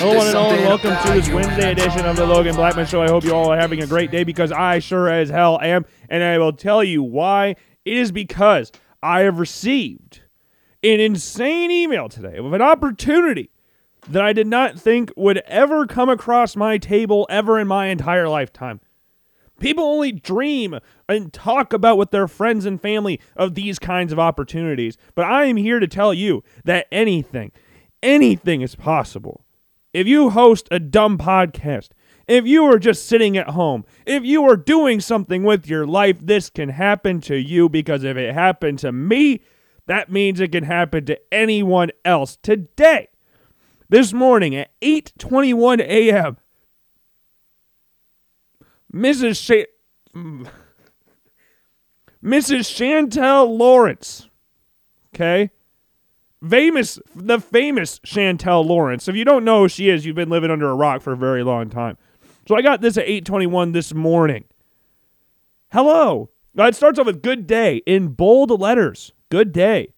Hello, and all, and welcome to this Wednesday edition of the Logan Blackman Show. I hope you all are having a great day because I sure as hell am, and I will tell you why. It is because I have received an insane email today of an opportunity that I did not think would ever come across my table ever in my entire lifetime. People only dream and talk about with their friends and family of these kinds of opportunities. But I am here to tell you that anything, anything is possible. If you host a dumb podcast, if you are just sitting at home, if you are doing something with your life, this can happen to you because if it happened to me, that means it can happen to anyone else. Today, this morning at 8:21 a.m., Mrs. Mrs. Chantel Lawrence. Okay? Famous the famous Chantel Lawrence. If you don't know who she is, you've been living under a rock for a very long time. So I got this at 8:21 this morning. Hello. It starts off with good day in bold letters. Good day.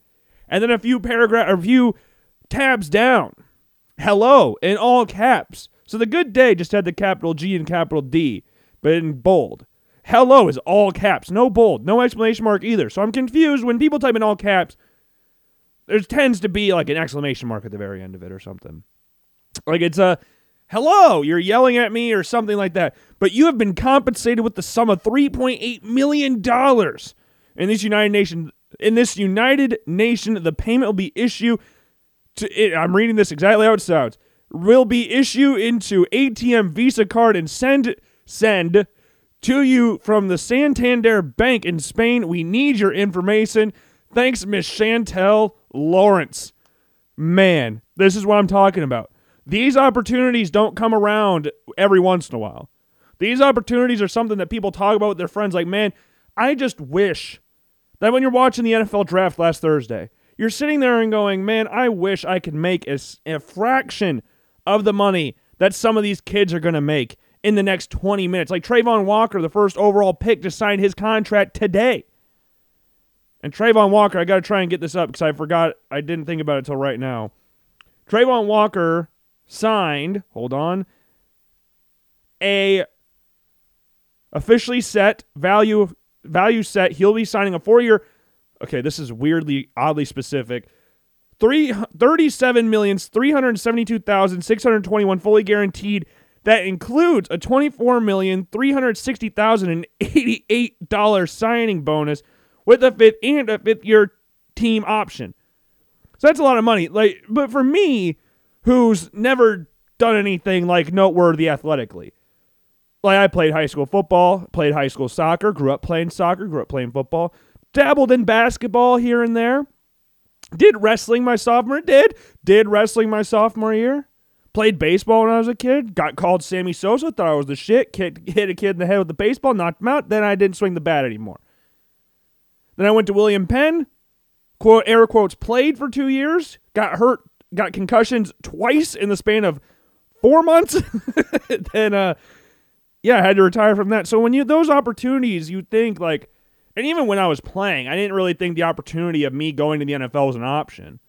And then a few paragraph a few tabs down. Hello in all caps. So the good day just had the capital G and capital D but in bold. Hello is all caps, no bold, no exclamation mark either. So I'm confused when people type in all caps. There tends to be like an exclamation mark at the very end of it or something. Like it's a hello, you're yelling at me or something like that. But you have been compensated with the sum of 3.8 million dollars in this United Nation. In this United Nation, the payment will be issued to. It, I'm reading this exactly how it sounds. Will be issued into ATM Visa card and send send to you from the Santander Bank in Spain. We need your information. Thanks, Miss Chantel Lawrence. Man, this is what I'm talking about. These opportunities don't come around every once in a while. These opportunities are something that people talk about with their friends. Like, man, I just wish that when you're watching the NFL draft last Thursday, you're sitting there and going, man, I wish I could make a, a fraction of the money that some of these kids are going to make in the next 20 minutes. Like Travon Walker, the first overall pick, just signed his contract today. And Travon Walker, I got to try and get this up because I forgot, I didn't think about it until right now. Travon Walker signed, hold on, a officially set value value set. He'll be signing a four year. Okay, this is weirdly oddly specific. Three thirty-seven millions three hundred seventy-two thousand six hundred twenty-one fully guaranteed that includes a $24,360,088 signing bonus with a fifth and a fifth year team option. So that's a lot of money. Like but for me who's never done anything like noteworthy athletically. Like I played high school football, played high school soccer, grew up playing soccer, grew up playing football, dabbled in basketball here and there. Did wrestling my sophomore did did wrestling my sophomore year. Played baseball when I was a kid. Got called Sammy Sosa. Thought I was the shit. Hit a kid in the head with the baseball. Knocked him out. Then I didn't swing the bat anymore. Then I went to William Penn. Quote air quotes. Played for two years. Got hurt. Got concussions twice in the span of four months. then uh, yeah, I had to retire from that. So when you those opportunities, you think like, and even when I was playing, I didn't really think the opportunity of me going to the NFL was an option.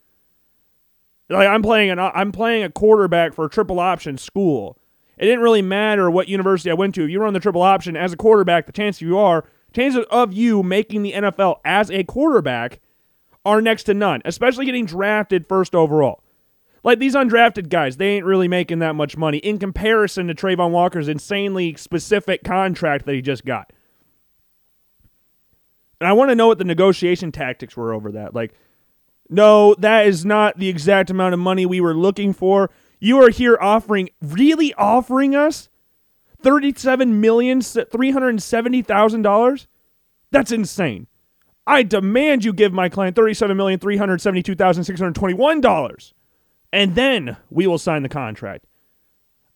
Like I'm playing an I'm playing a quarterback for a triple option school. It didn't really matter what university I went to. If you on the triple option as a quarterback, the chance you are chances of you making the NFL as a quarterback are next to none, especially getting drafted first overall. Like these undrafted guys, they ain't really making that much money in comparison to Travon Walker's insanely specific contract that he just got. And I want to know what the negotiation tactics were over that. Like, no, that is not the exact amount of money we were looking for. You are here offering, really offering us thirty-seven million three hundred seventy thousand dollars. That's insane. I demand you give my client thirty-seven million three hundred seventy-two thousand six hundred twenty-one dollars, and then we will sign the contract.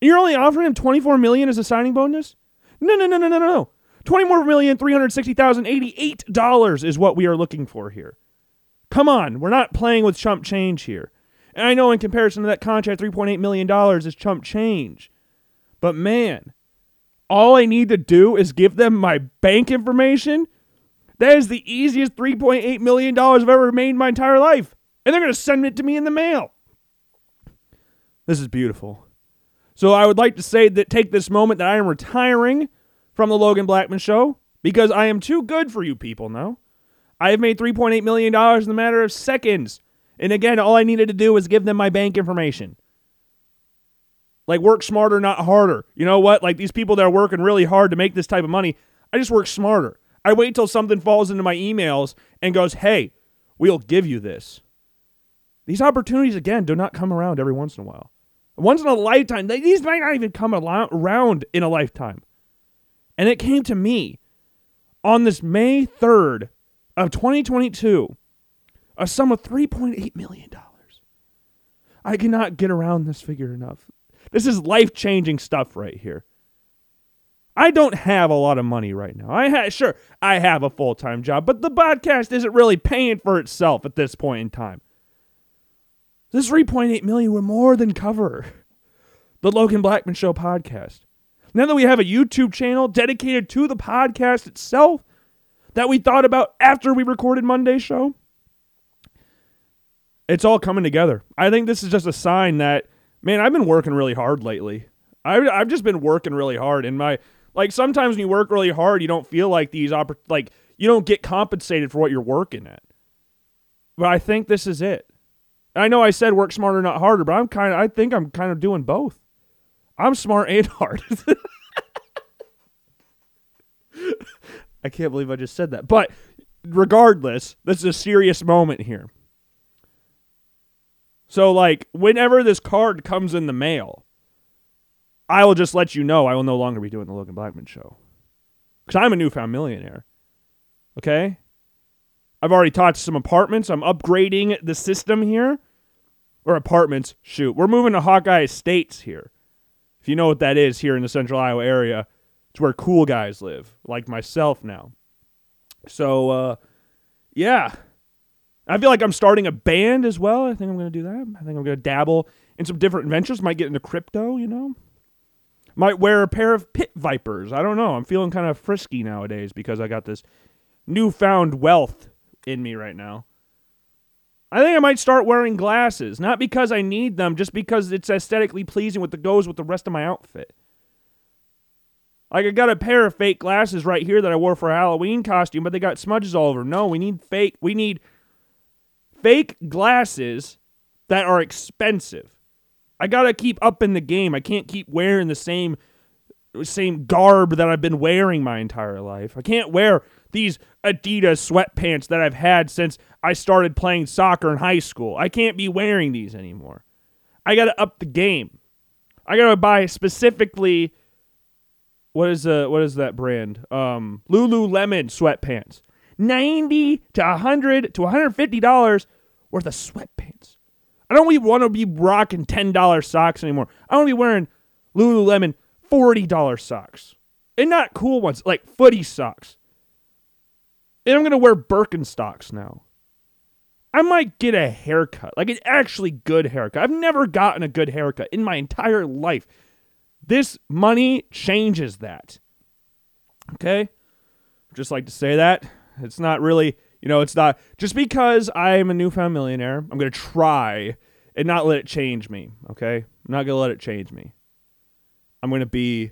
You're only offering him twenty-four million as a signing bonus? No, no, no, no, no, no. Twenty-four million three hundred sixty thousand eighty-eight dollars is what we are looking for here. Come on, we're not playing with chump change here. And I know in comparison to that contract, $3.8 million is chump change. But man, all I need to do is give them my bank information. That is the easiest $3.8 million I've ever made in my entire life. And they're going to send it to me in the mail. This is beautiful. So I would like to say that take this moment that I am retiring from the Logan Blackman show because I am too good for you people now. I have made $3.8 million in a matter of seconds. And again, all I needed to do was give them my bank information. Like, work smarter, not harder. You know what? Like, these people that are working really hard to make this type of money, I just work smarter. I wait till something falls into my emails and goes, hey, we'll give you this. These opportunities, again, do not come around every once in a while. Once in a lifetime. These might not even come around in a lifetime. And it came to me on this May 3rd of 2022, a sum of $3.8 million. I cannot get around this figure enough. This is life changing stuff right here. I don't have a lot of money right now. I ha- sure I have a full time job, but the podcast isn't really paying for itself at this point in time. This 3.8 million will more than cover the Logan Blackman Show podcast. Now that we have a YouTube channel dedicated to the podcast itself that we thought about after we recorded Monday's show, it's all coming together. I think this is just a sign that man, I've been working really hard lately. I've I've just been working really hard, and my like sometimes when you work really hard, you don't feel like these oppor- like you don't get compensated for what you're working at. But I think this is it. I know I said work smarter, not harder, but I'm kind of I think I'm kind of doing both. I'm smart and hard. I can't believe I just said that. But regardless, this is a serious moment here. So, like, whenever this card comes in the mail, I will just let you know I will no longer be doing the Logan Blackman show. Because I'm a newfound millionaire. Okay? I've already talked to some apartments. I'm upgrading the system here. Or apartments. Shoot. We're moving to Hawkeye Estates here. If you know what that is here in the central Iowa area, it's where cool guys live, like myself now. So, uh, yeah. I feel like I'm starting a band as well. I think I'm going to do that. I think I'm going to dabble in some different ventures. Might get into crypto, you know. Might wear a pair of pit vipers. I don't know. I'm feeling kind of frisky nowadays because I got this newfound wealth in me right now. I think I might start wearing glasses, not because I need them, just because it's aesthetically pleasing with the goes with the rest of my outfit. Like I got a pair of fake glasses right here that I wore for a Halloween costume, but they got smudges all over. No, we need fake. We need fake glasses that are expensive. I got to keep up in the game. I can't keep wearing the same same garb that I've been wearing my entire life. I can't wear these Adidas sweatpants that I've had since I started playing soccer in high school. I can't be wearing these anymore. I got to up the game. I got to buy specifically what is uh what is that brand? Um Lululemon sweatpants. 90 to 100 to 150 dollars worth of sweatpants. I don't even want to be rocking $10 socks anymore. I want to be wearing Lululemon $40 socks. And not cool ones, like footy socks. And I'm going to wear Birkenstocks now. I might get a haircut, like an actually good haircut. I've never gotten a good haircut in my entire life. This money changes that. Okay? Just like to say that. It's not really, you know, it's not just because I'm a newfound millionaire, I'm going to try and not let it change me. Okay? I'm not going to let it change me. I'm going to be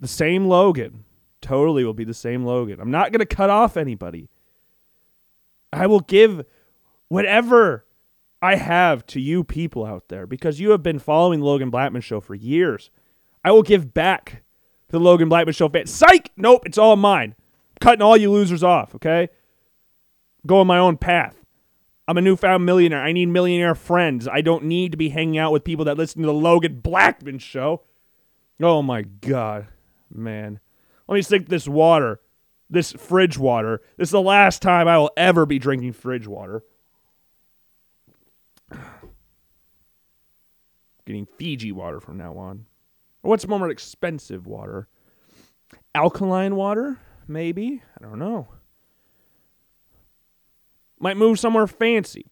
the same Logan. Totally will be the same Logan. I'm not going to cut off anybody. I will give whatever I have to you people out there because you have been following the Logan Blackman show for years. I will give back to the Logan Blackman show fans. Psych! Nope, it's all mine. cutting all you losers off, okay? Going my own path. I'm a newfound millionaire. I need millionaire friends. I don't need to be hanging out with people that listen to the Logan Blackman show. Oh my God, man. Let me sink this water, this fridge water. This is the last time I will ever be drinking fridge water. Getting Fiji water from now on. Or what's more expensive water? Alkaline water? Maybe. I don't know. Might move somewhere fancy.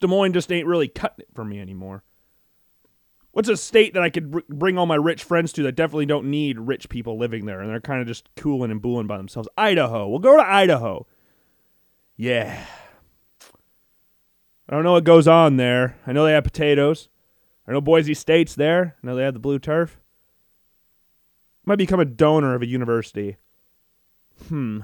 Des Moines just ain't really cutting it for me anymore. What's a state that I could br- bring all my rich friends to that definitely don't need rich people living there and they're kind of just cooling and booing by themselves? Idaho. We'll go to Idaho. Yeah. I don't know what goes on there. I know they have potatoes. I know Boise State's there. I know they have the blue turf. Might become a donor of a university. Hmm.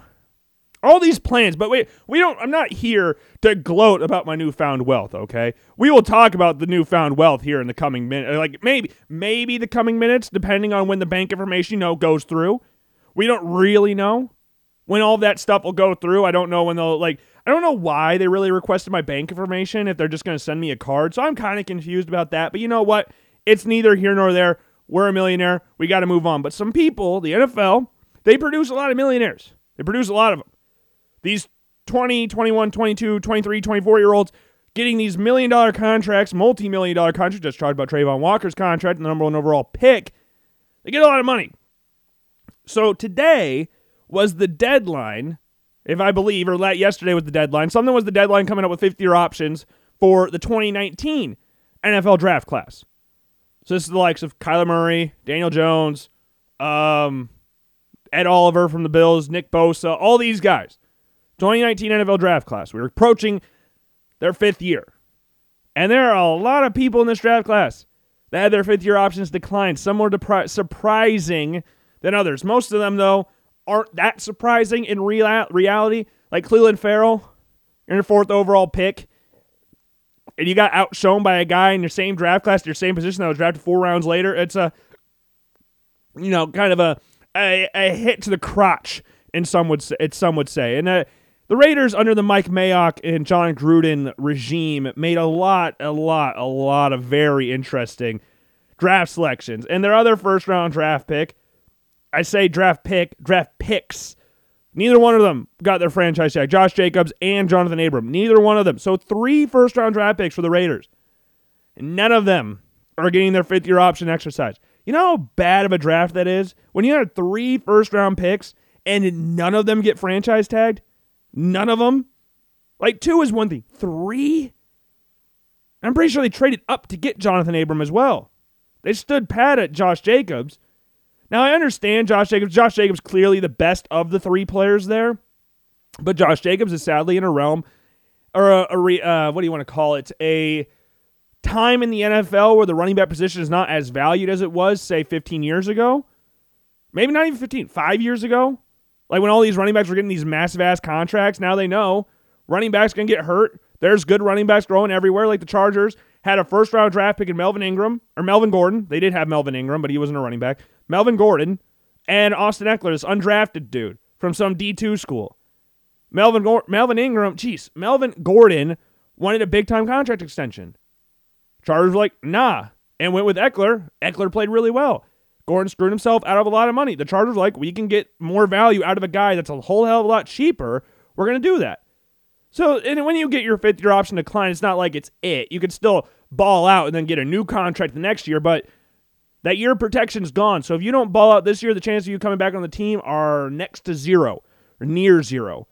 All these plans, but wait, we don't I'm not here to gloat about my newfound wealth, okay? We will talk about the newfound wealth here in the coming minute uh, like maybe maybe the coming minutes depending on when the bank information you know goes through. We don't really know when all that stuff will go through. I don't know when they'll like I don't know why they really requested my bank information if they're just going to send me a card. So I'm kind of confused about that. But you know what? It's neither here nor there. We're a millionaire. We got to move on. But some people, the NFL, they produce a lot of millionaires. They produce a lot of them. These 20, 21, 22, 23, 24 year olds getting these million dollar contracts, multi million dollar contracts. Just talked about Travon Walker's contract, and the number one overall pick. They get a lot of money. So today was the deadline, if I believe, or yesterday was the deadline. Something was the deadline coming up with 50 year options for the 2019 NFL draft class. So this is the likes of Kyler Murray, Daniel Jones, um, Ed Oliver from the Bills, Nick Bosa, all these guys. 2019 NFL draft class. We are approaching their fifth year. And there are a lot of people in this draft class that had their fifth year options declined. Some more depri- surprising than others. Most of them, though, aren't that surprising in real- reality. Like Clelin Ferrell, your fourth overall pick, and you got outshone by a guy in your same draft class, your same position that was drafted four rounds later. It's a, you know, kind of a a, a hit to the crotch, and some would say, some would say, and. Uh, the Raiders under the Mike Mayock and Jon Gruden regime made a lot, a lot, a lot of very interesting draft selections. And their other first round draft pick, I say draft pick, draft picks. Neither one of them got their franchise tag. Josh Jacobs and Johnathan Abram. Neither one of them. So three first round draft picks for the Raiders. None of them are getting their fifth year option exercise. You know how bad of a draft that is? When you had three first round picks and none of them get franchise tagged? None of them. Like two is one thing. Three? I'm pretty sure they traded up to get Johnathan Abram as well. They stood pat at Josh Jacobs. Now I understand Josh Jacobs. Josh Jacobs clearly the best of the three players there, but Josh Jacobs is sadly in a realm or a, a uh, what do you want to call it? A time in the NFL where the running back position is not as valued as it was, say, 15 years ago. Maybe not even 15, five years ago. Like when all these running backs were getting these massive ass contracts, now they know running backs can get hurt. There's good running backs growing everywhere. Like the Chargers had a first round draft pick in Melvin Ingram or Melvin Gordon. They did have Melvin Ingram, but he wasn't a running back. Melvin Gordon and Austin Ekeler, this undrafted dude from some D2 school. Melvin Melvin Ingram, jeez, Melvin Gordon wanted a big time contract extension. Chargers were like, nah, and went with Ekeler. Ekeler played really well. Gordon screwed himself out of a lot of money. The Chargers like, we can get more value out of a guy that's a whole hell of a lot cheaper. We're going to do that. So, and when you get your fifth year option decline, it's not like it's it. You can still ball out and then get a new contract the next year, but that year protection's gone. So if you don't ball out this year, the chances of you coming back on the team are next to zero or near zero.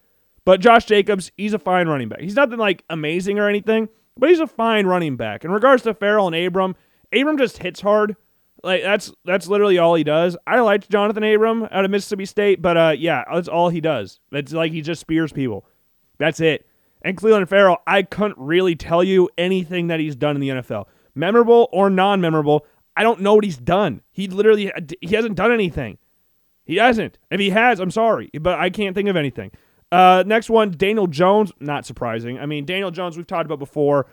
But Josh Jacobs, he's a fine running back. He's nothing like amazing or anything, but he's a fine running back. In regards to Ferrell and Abram, Abram just hits hard. Like that's that's literally all he does. I liked Johnathan Abram out of Mississippi State, but uh, yeah, that's all he does. It's like he just spears people. That's it. And Clelin Ferrell, I couldn't really tell you anything that he's done in the NFL, memorable or non-memorable. I don't know what he's done. He literally he hasn't done anything. He hasn't. If he has, I'm sorry, but I can't think of anything. Uh, next one, Daniel Jones. Not surprising. I mean, Daniel Jones, we've talked about before.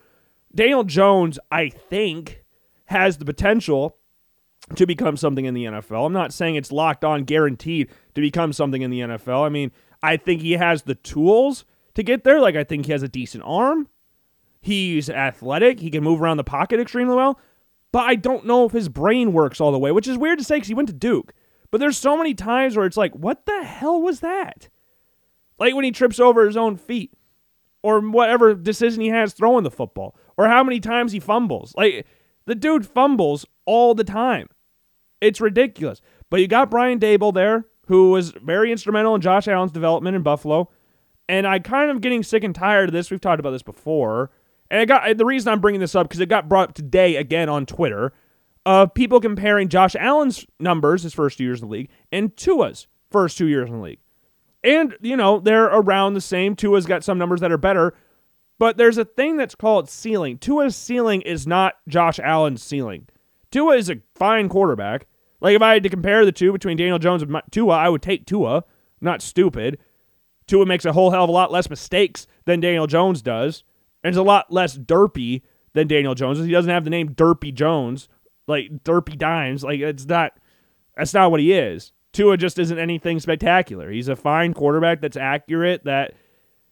Daniel Jones, I think, has the potential to become something in the NFL. I'm not saying it's locked on guaranteed to become something in the NFL. I mean, I think he has the tools to get there. Like, I think he has a decent arm. He's athletic. He can move around the pocket extremely well. But I don't know if his brain works all the way, which is weird to say because he went to Duke. But there's so many times where it's like, what the hell was that? Like when he trips over his own feet or whatever decision he has throwing the football or how many times he fumbles. Like the dude fumbles all the time. It's ridiculous. But you got Brian Daboll there, who was very instrumental in Josh Allen's development in Buffalo. And I kind of getting sick and tired of this. We've talked about this before. And I got the reason I'm bringing this up because it got brought up today again on Twitter of people comparing Josh Allen's numbers his first two years in the league and Tua's first two years in the league. And, you know, they're around the same. Tua's got some numbers that are better. But there's a thing that's called ceiling. Tua's ceiling is not Josh Allen's ceiling. Tua is a fine quarterback. Like if I had to compare the two between Daniel Jones and Tua, I would take Tua. Not stupid. Tua makes a whole hell of a lot less mistakes than Daniel Jones does, and is a lot less derpy than Daniel Jones. He doesn't have the name Derpy Jones, like Derpy Dimes. Like it's not. That's not what he is. Tua just isn't anything spectacular. He's a fine quarterback that's accurate, that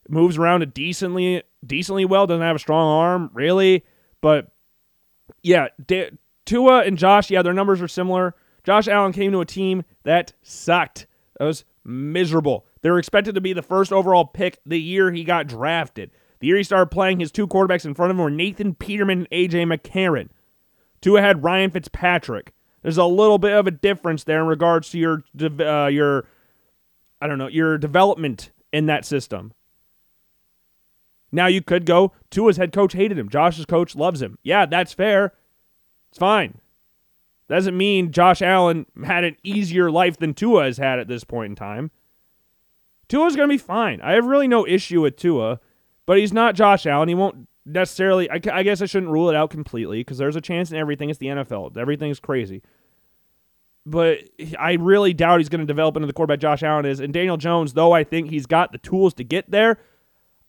moves around decently decently well. Doesn't have a strong arm, really, but yeah, De- Tua and Josh, yeah, their numbers are similar. Josh Allen came to a team that sucked. That was miserable. They were expected to be the first overall pick the year he got drafted. The year he started playing, his two quarterbacks in front of him were Nathan Peterman and AJ McCarron. Tua had Ryan Fitzpatrick. There's a little bit of a difference there in regards to your uh, your I don't know your development in that system. Now you could go Tua's head coach hated him. Josh's coach loves him. Yeah, that's fair. It's fine. Doesn't mean Josh Allen had an easier life than Tua has had at this point in time. Tua's going to be fine. I have really no issue with Tua, but he's not Josh Allen. He won't necessarily. I, I guess I shouldn't rule it out completely because there's a chance in everything. It's the NFL. Everything's crazy. But I really doubt he's going to develop into the quarterback Josh Allen is. And Daniel Jones, though I think he's got the tools to get there,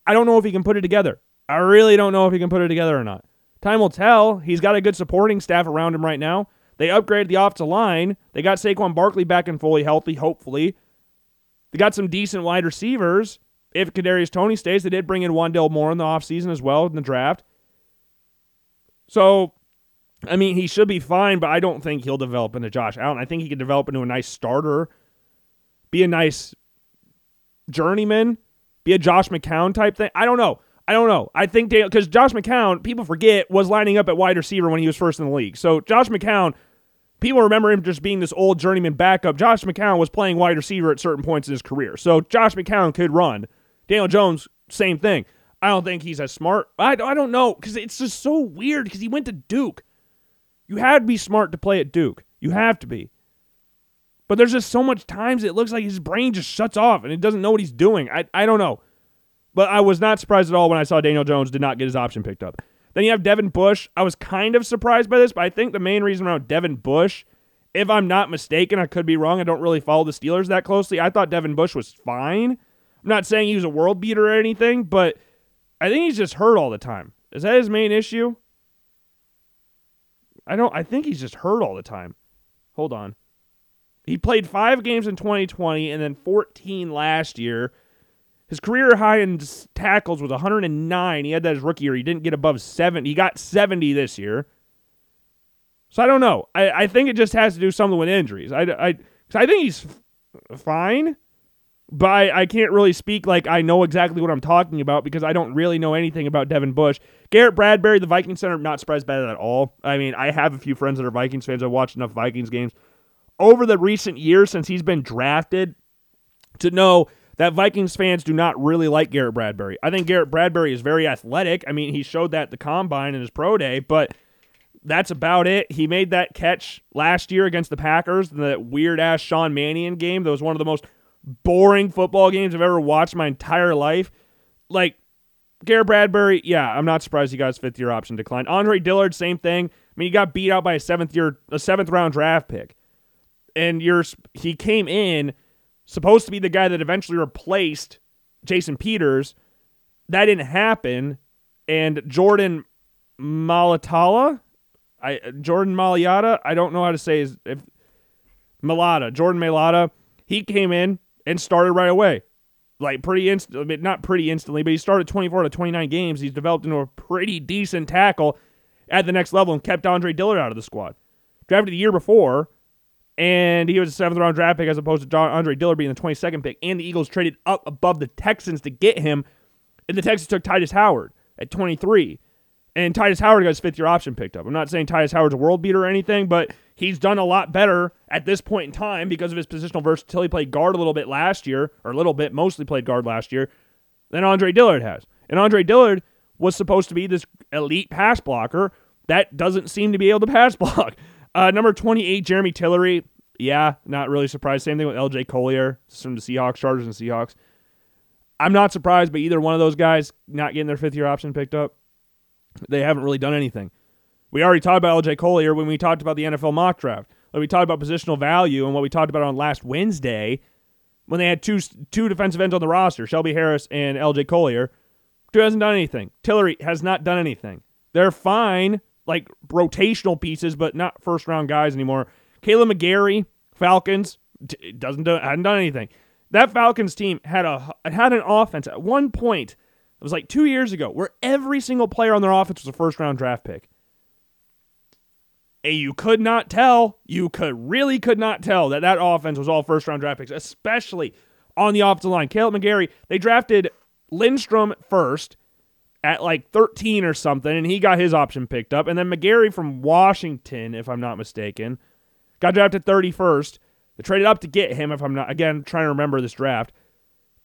I don't know if he can put it together. I really don't know if he can put it together or not. Time will tell. He's got a good supporting staff around him right now. They upgraded the offensive line. They got Saquon Barkley back and fully healthy, hopefully. They got some decent wide receivers. If Kadarius Toney stays, they did bring in Wan'Dale Moore in the offseason as well in the draft. So, I mean, he should be fine, but I don't think he'll develop into Josh Allen. I think he can develop into a nice starter, be a nice journeyman, be a Josh McCown type thing. I don't know. I don't know. I think Daniel because Josh McCown, people forget, was lining up at wide receiver when he was first in the league. So Josh McCown, people remember him just being this old journeyman backup. Josh McCown was playing wide receiver at certain points in his career. So Josh McCown could run. Daniel Jones, same thing. I don't think he's as smart. I, I don't know because it's just so weird because he went to Duke. You had to be smart to play at Duke. You have to be. But there's just so much times it looks like his brain just shuts off and it doesn't know what he's doing. I, I don't know. But I was not surprised at all when I saw Daniel Jones did not get his option picked up. Then you have Devin Bush. I was kind of surprised by this, but I think the main reason around Devin Bush, if I'm not mistaken, I could be wrong. I don't really follow the Steelers that closely. I thought Devin Bush was fine. I'm not saying he was a world beater or anything, but I think he's just hurt all the time. Is that his main issue? I don't I think he's just hurt all the time. Hold on. He played 5 games in 2020 and then 14 last year. His career high in tackles was 109. He had that as rookie year. He didn't get above 70. He got 70 this year. So I don't know. I, I think it just has to do something with injuries. I, I, I think he's f- fine, but I, I can't really speak like I know exactly what I'm talking about because I don't really know anything about Devin Bush. Garrett Bradbury, the Vikings center, not surprised by that at all. I mean, I have a few friends that are Vikings fans. I've watched enough Vikings games over the recent years since he's been drafted to know that Vikings fans do not really like Garrett Bradbury. I think Garrett Bradbury is very athletic. I mean, he showed that the combine in his pro day, but that's about it. He made that catch last year against the Packers, in the weird ass Sean Mannion game. That was one of the most boring football games I've ever watched my entire life. Like Garrett Bradbury, yeah, I'm not surprised he got his fifth year option declined. Andre Dillard, same thing. I mean, he got beat out by a seventh year, a seventh round draft pick, and you're he came in supposed to be the guy that eventually replaced Jason Peters. That didn't happen. And Jordan Malatala, I Jordan Mailata, I don't know how to say his if Mailata, Jordan Mailata, he came in and started right away. Like pretty instant, not pretty instantly, but he started 24 to 29 games. He's developed into a pretty decent tackle at the next level and kept Andre Dillard out of the squad. Drafted the year before, and he was a seventh round draft pick as opposed to John Andre Dillard being the 22nd pick. And the Eagles traded up above the Texans to get him. And the Texans took Tytus Howard at 23. And Tytus Howard got his fifth year option picked up. I'm not saying Tytus Howard's a world beater or anything, but he's done a lot better at this point in time because of his positional versatility. He played guard a little bit last year, or a little bit, mostly played guard last year, than Andre Dillard has. And Andre Dillard was supposed to be this elite pass blocker that doesn't seem to be able to pass block. Uh, number 28, Jeremy Tillery. Yeah, not really surprised. Same thing with LJ Collier from the Seahawks, Chargers, and Seahawks. I'm not surprised by either one of those guys not getting their fifth year option picked up. They haven't really done anything. We already talked about LJ Collier when we talked about the NFL mock draft. Like we talked about positional value and what we talked about on last Wednesday when they had two two defensive ends on the roster, Shelby Harris and LJ Collier. Dude hasn't done anything. Tillery has not done anything. They're fine, like rotational pieces, but not first round guys anymore. Kaleb McGary, Falcons, doesn't do, hadn't done anything. That Falcons team had a had an offense at one point. It was like two years ago where every single player on their offense was a first round draft pick. And you could not tell, you could really could not tell that that offense was all first round draft picks, especially on the offensive line. Kaleb McGary, they drafted Lindstrom first at like 13 or something, and he got his option picked up. And then McGary from Washington, if I'm not mistaken, got drafted 31st. They traded up to get him, if I'm not, again, trying to remember this draft,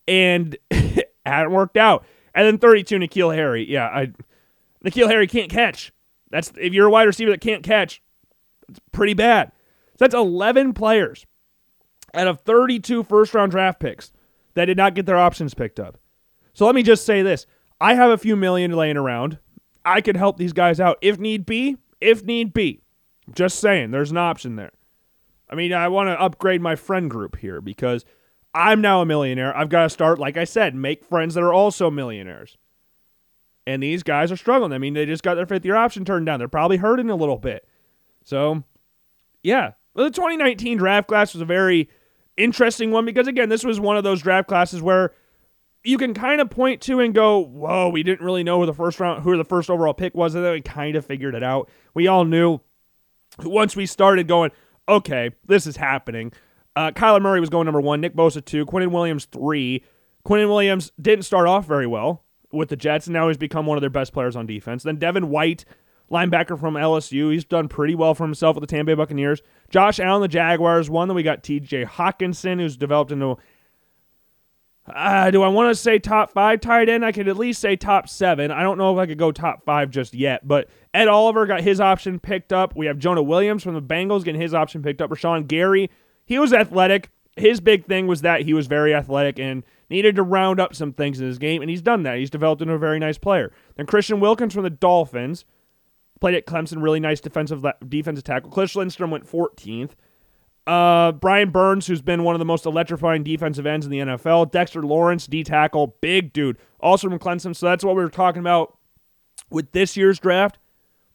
and hadn't worked out. And then 32, N'Keal Harry. Yeah, I, N'Keal Harry can't catch. That's if you're a wide receiver that can't catch, it's pretty bad. So that's 11 players out of 32 first round draft picks that did not get their options picked up. So let me just say this I have a few million laying around. I could help these guys out if need be. If need be. Just saying, there's an option there. I mean, I want to upgrade my friend group here because I'm now a millionaire. I've got to start, like I said, make friends that are also millionaires. And these guys are struggling. I mean, they just got their fifth year option turned down. They're probably hurting a little bit. So, yeah. Well, the 2019 draft class was a very interesting one because, again, this was one of those draft classes where you can kind of point to and go, "Whoa, we didn't really know who the first round, who the first overall pick was," and then we kind of figured it out. We all knew once we started going, "Okay, this is happening." Uh, Kyler Murray was going number one, Nick Bosa two, Quinnen Williams three. Quinnen Williams didn't start off very well with the Jets, and now he's become one of their best players on defense. Then Devin White linebacker from LSU. He's done pretty well for himself with the Tampa Bay Buccaneers. Josh Allen, the Jaguars, one. Then we got TJ Hockenson, who's developed into. Uh, do I want to say top five tight end? I could at least say top seven. I don't know if I could go top five just yet, but Ed Oliver got his option picked up. We have Jonah Williams from the Bengals getting his option picked up. Rashan Gary, he was athletic. His big thing was that he was very athletic and needed to round up some things in his game, and he's done that. He's developed into a very nice player. Then Christian Wilkins from the Dolphins. Played at Clemson, really nice defensive defensive tackle. Cliff Lindstrom went 14th. Uh, Brian Burns, who's been one of the most electrifying defensive ends in the NFL. Dexter Lawrence, D tackle, big dude, also from Clemson. So that's what we were talking about with this year's draft.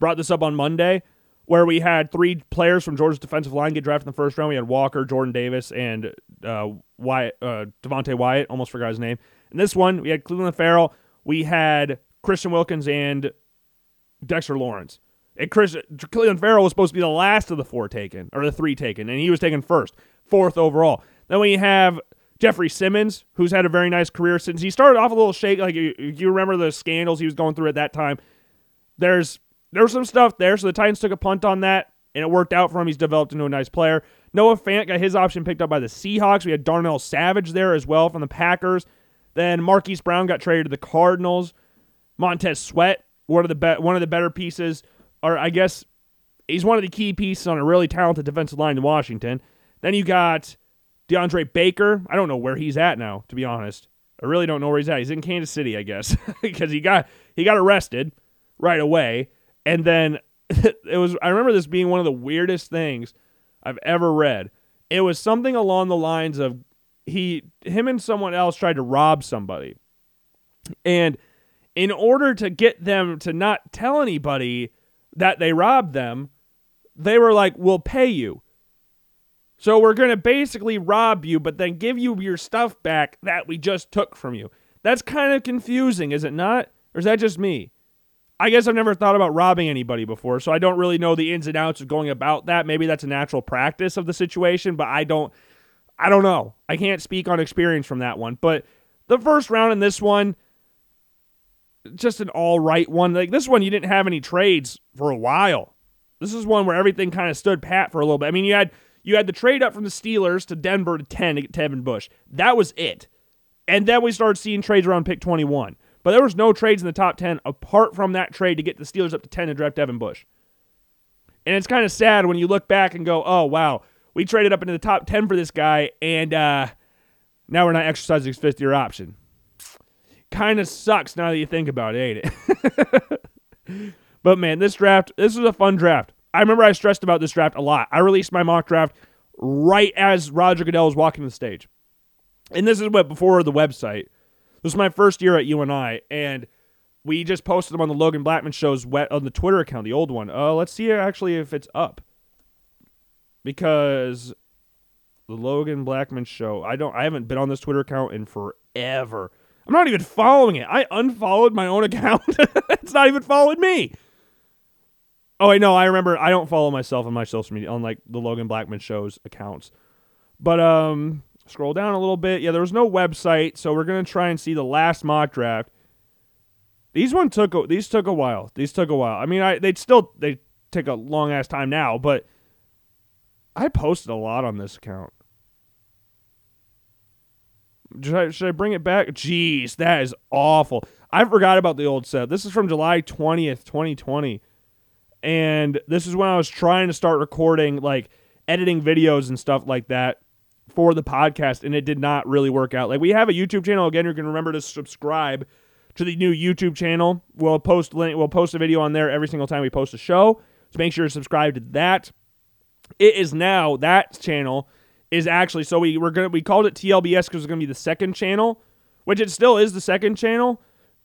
Brought this up on Monday, where we had three players from Georgia's defensive line get drafted in the first round. We had Walker, Jordan Davis, and uh, Wyatt, uh, Devonte Wyatt. Almost forgot his name. And this one, we had Cleveland Ferrell. We had Christian Wilkins and Dexter Lawrence. And Chris Clelin Ferrell was supposed to be the last of the four taken, or the three taken, and he was taken first, fourth overall. Then we have Jeffrey Simmons, who's had a very nice career since he started off a little shake. Like you, you remember the scandals he was going through at that time. There's there's some stuff there, so the Titans took a punt on that, and it worked out for him. He's developed into a nice player. Noah Fant got his option picked up by the Seahawks. We had Darnell Savage there as well from the Packers. Then Marquise Brown got traded to the Cardinals. Montez Sweat one of the be- one of the better pieces, or I guess he's one of the key pieces on a really talented defensive line in Washington. Then you got DeAndre Baker. I don't know where he's at now, to be honest. I really don't know where he's at. He's in Kansas City, I guess, because he got he got arrested right away, and then it was. I remember this being one of the weirdest things I've ever read. It was something along the lines of he, him, and someone else tried to rob somebody, and in order to get them to not tell anybody that they robbed them, they were like, we'll pay you. So we're going to basically rob you, but then give you your stuff back that we just took from you. That's kind of confusing, is it not? Or is that just me? I guess I've never thought about robbing anybody before, so I don't really know the ins and outs of going about that. Maybe that's a natural practice of the situation, but I don't I don't know. I can't speak on experience from that one. But the first round in this one, just an all right one. Like this one, you didn't have any trades for a while. This is one where everything kind of stood pat for a little bit. I mean, you had you had the trade up from the Steelers to Denver to ten to get Devin Bush. That was it. And then we started seeing trades around pick 21. But there was no trades in the top 10 apart from that trade to get the Steelers up to 10 to draft Devin Bush. And it's kind of sad when you look back and go, oh, wow, we traded up into the top 10 for this guy, and uh, now we're not exercising his fifth year option. Kind of sucks now that you think about it, ain't it? but man, this draft, this was a fun draft. I remember I stressed about this draft a lot. I released my mock draft right as Roger Goodell was walking the stage. And this is what before the website. This was my first year at UNI, and we just posted them on the Logan Blackman show's wet on the Twitter account, the old one. Uh, let's see actually if it's up because the Logan Blackman show. I don't. I haven't been on this Twitter account in forever. I'm not even following it. I unfollowed my own account. it's not even following me. Oh, I know. I remember. I don't follow myself on my social media on like the Logan Blackman show's accounts. But um, scroll down a little bit. Yeah, there was no website, so we're gonna try and see the last mock draft. These one took a, these took a while. These took a while. I mean, I they'd still they take a long ass time now, but I posted a lot on this account. Should I, should I bring it back? Jeez, that is awful. I forgot about the old set. This is from July 20th, 2020. And this is when I was trying to start recording, like editing videos and stuff like that for the podcast. And it did not really work out. Like, we have a YouTube channel. Again, you can remember to subscribe to the new YouTube channel. We'll post link, we'll post a video on there every single time we post a show. So make sure to subscribe to that. It is now that channel is actually so we were gonna we called it TLBS because it's gonna be the second channel, which it still is the second channel.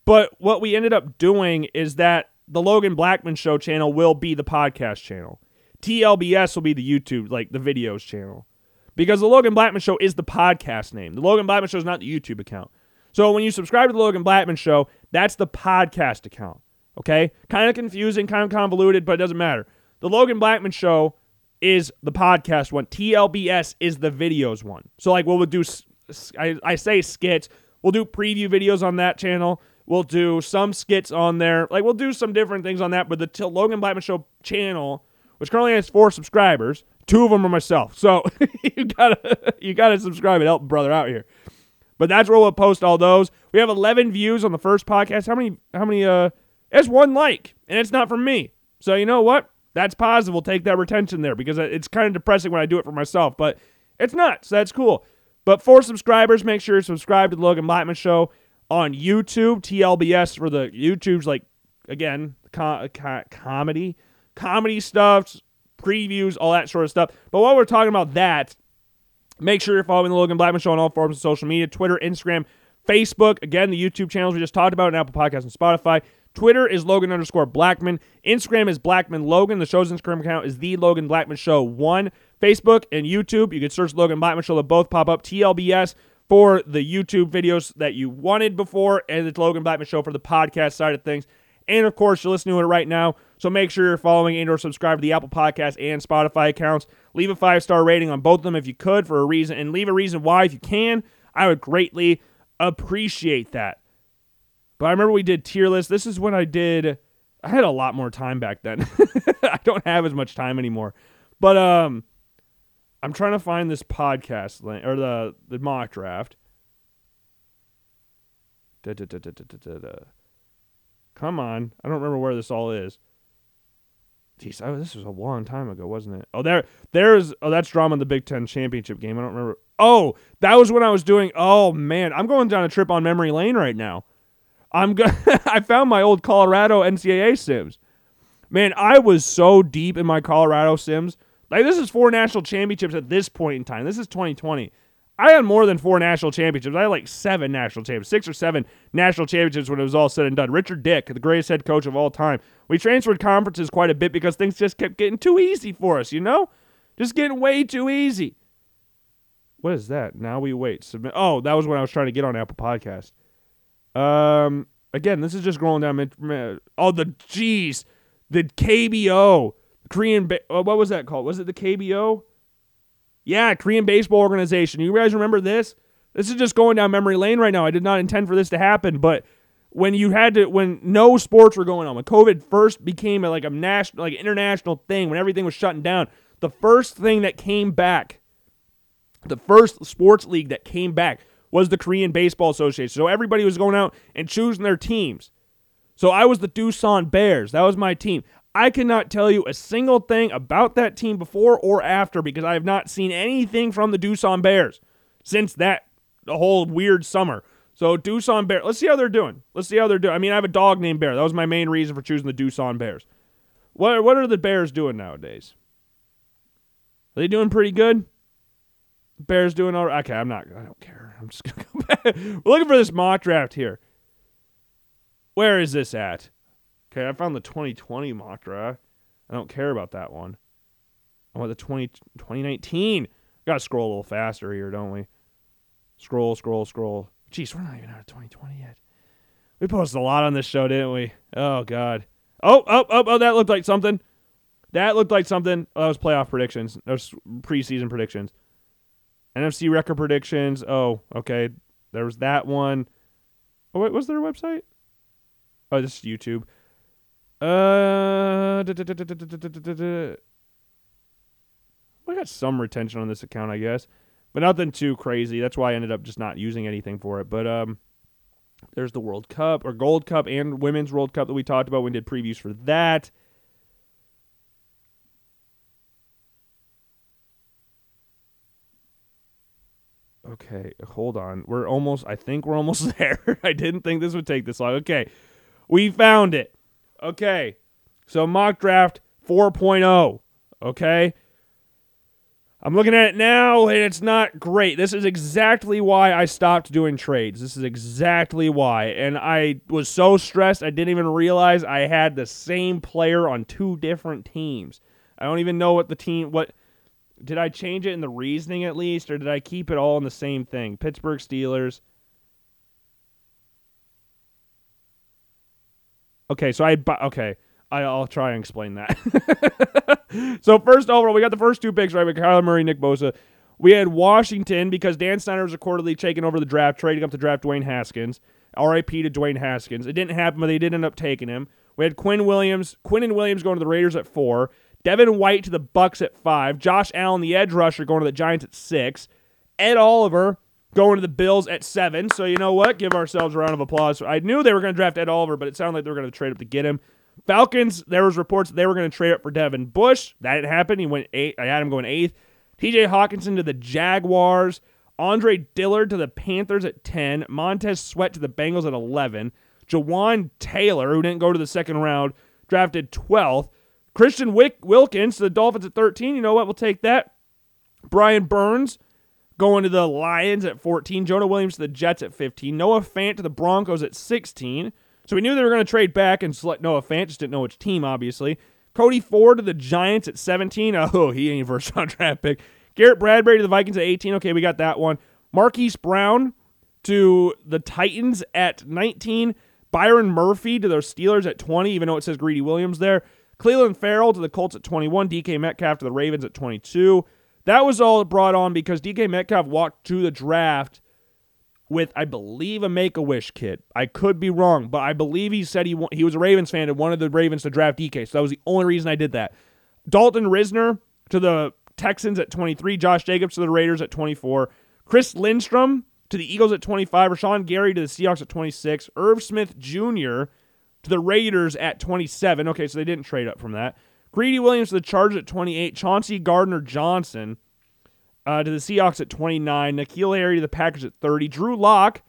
But what we ended up doing is that the Logan Blackman Show channel will be the podcast channel. TLBS will be the YouTube, like the videos channel. Because the Logan Blackman Show is the podcast name. The Logan Blackman Show is not the YouTube account. So when you subscribe to the Logan Blackman Show, that's the podcast account. Okay? Kind of confusing, kind of convoluted, but it doesn't matter. The Logan Blackman Show is the podcast one. TLBS is the videos one. So like we'll do I, I say skits. We'll do preview videos on that channel. We'll do some skits on there. Like we'll do some different things on that. But the T- Logan Blackman Show channel, which currently has four subscribers, two of them are myself. So you gotta you gotta subscribe and help brother out here. But that's where we'll post all those. We have 11 views on the first podcast. How many? How many? Uh, it's one like, and it's not from me. So you know what? That's positive. We'll take that retention there because it's kind of depressing when I do it for myself, but it's not. So that's cool. But for subscribers, make sure you subscribe to the Logan Blackman Show on YouTube, TLBS for the YouTube's like again co- co- comedy, comedy stuff, previews, all that sort of stuff. But while we're talking about that, make sure you're following the Logan Blackman Show on all forms of social media: Twitter, Instagram, Facebook. Again, the YouTube channels we just talked about, and Apple Podcasts and Spotify. Twitter is Logan underscore Blackman. Instagram is Blackman Logan. The show's Instagram account is the Logan Blackman Show one. Facebook and YouTube, you can search Logan Blackman Show. They'll both pop up. TLBS for the YouTube videos that you wanted before, and the Logan Blackman Show for the podcast side of things. And of course, you're listening to it right now, so make sure you're following and or subscribe to the Apple Podcast and Spotify accounts. Leave a five star rating on both of them if you could for a reason, and leave a reason why if you can. I would greatly appreciate that. But I remember we did tier lists. This is when I did. I had a lot more time back then. I don't have as much time anymore. But um, I'm trying to find this podcast link or the the mock draft. Da, da, da, Come on, I don't remember where this all is. Jeez, oh, this was a long time ago, wasn't it? Oh, there, there's. Oh, that's drama in the Big Ten championship game. I don't remember. Oh, that was when I was doing. Oh man, I'm going down a trip on memory lane right now. I'm go- I found my old Colorado NCAA sims. Man, I was so deep in my Colorado sims. Like this is four national championships at this point in time. This is 2020. I had more than four national championships. I had like seven national championships, six or seven national championships when it was all said and done. Richard Dick, the greatest head coach of all time. We transferred conferences quite a bit because things just kept getting too easy for us, you know? Just getting way too easy. What is that? Now we wait. Submit. Oh, that was when I was trying to get on Apple Podcast. Um, again, this is just scrolling down. Oh, the jeez, the KBO, Korean. Ba- uh, what was that called? Was it the KBO? Yeah, Korean Baseball Organization. You guys remember this? This is just going down memory lane right now. I did not intend for this to happen, but when you had to, when no sports were going on, when COVID first became a, like a national, like international thing, when everything was shutting down, the first thing that came back, the first sports league that came back was the Korean Baseball Association. So everybody was going out and choosing their teams. So I was the Doosan Bears. That was my team. I cannot tell you a single thing about that team before or after because I have not seen anything from the Doosan Bears since that the whole weird summer. So Doosan Bear. Let's see how they're doing. Let's see how they're doing. I mean, I have a dog named Bear. That was my main reason for choosing the Doosan Bears. What what are the Bears doing nowadays? Are they doing pretty good? Bears doing all right. Okay, I'm not. I don't care. I'm just gonna go back. We're looking for this mock draft here. Where is this at? Okay, I found the 2020 mock draft. I don't care about that one. I want the 20, 2019. Gotta scroll a little faster here, don't we? Scroll, scroll, scroll. Jeez, we're not even out of 2020 yet. We posted a lot on this show, didn't we? Oh God. Oh, oh, oh, oh! That looked like something. That looked like something. Oh, that was playoff predictions. That was preseason predictions. NFC record predictions. Oh, okay. There was that one. Oh wait, was there a website? Oh, this is YouTube. Uh, I got some retention on this account, I guess but nothing too crazy. That's why I ended up just not using anything for it. But um, there's the World Cup or Gold Cup and Women's World Cup that we talked about. We did previews for that. Okay, hold on. We're almost, I think we're almost there. I didn't think this would take this long. Okay, we found it. Okay, so mock draft 4.0. Okay, I'm looking at it now and it's not great. This is exactly why I stopped doing trades. This is exactly why. And I was so stressed I didn't even realize I had the same player on two different teams. I don't even know what the team what did I change it in the reasoning at least or did I keep it all in the same thing? Pittsburgh Steelers. Okay, so I okay. I'll try and explain that. so first overall, we got the first two picks right with Kyler Murray, Nick Bosa. We had Washington because Dan Snyder was reportedly taking over the draft, trading up to draft Dwayne Haskins. RIP to Dwayne Haskins. It didn't happen, but they did end up taking him. We had Quinn Williams, Quinn and Williams going to the Raiders at four. Devin White to the Bucks at five. Josh Allen, the edge rusher, going to the Giants at six. Ed Oliver going to the Bills at seven. So you know what? Give ourselves a round of applause. I knew they were going to draft Ed Oliver, but it sounded like they were going to trade up to get him. Falcons, there was reports they were going to trade up for Devin Bush. That didn't happen. He went eight. I had him going eighth. TJ Hockenson to the Jaguars. Andre Dillard to the Panthers at 10. Montez Sweat to the Bengals at 11. Jawaan Taylor, who didn't go to the second round, drafted 12th. Christian Wick- Wilkins to the Dolphins at 13. You know what? We'll take that. Brian Burns going to the Lions at 14. Jonah Williams to the Jets at 15. Noah Fant to the Broncos at 16. So we knew they were going to trade back and select Noah Fant. Just didn't know which team, obviously. Cody Ford to the Giants at 17. Oh, he ain't first round draft pick. Garrett Bradbury to the Vikings at 18. Okay, we got that one. Marquise Brown to the Titans at 19. Byron Murphy to the Steelers at 20, even though it says Greedy Williams there. Clelin Ferrell to the Colts at 21. DK Metcalf to the Ravens at 22. That was all brought on because DK Metcalf walked to the draft with I believe a Make a Wish kid. I could be wrong, but I believe he said he he was a Ravens fan and wanted the Ravens to draft DK. So that was the only reason I did that. Dalton Risner to the Texans at 23, Josh Jacobs to the Raiders at 24, Chris Lindstrom to the Eagles at 25, Rashan Gary to the Seahawks at 26, Irv Smith Jr. to the Raiders at 27. Okay, so they didn't trade up from that. Greedy Williams to the Chargers at 28, Chauncey Gardner Johnson uh, to the Seahawks at 29. N'Keal Harry to the Packers at 30. Drew Lock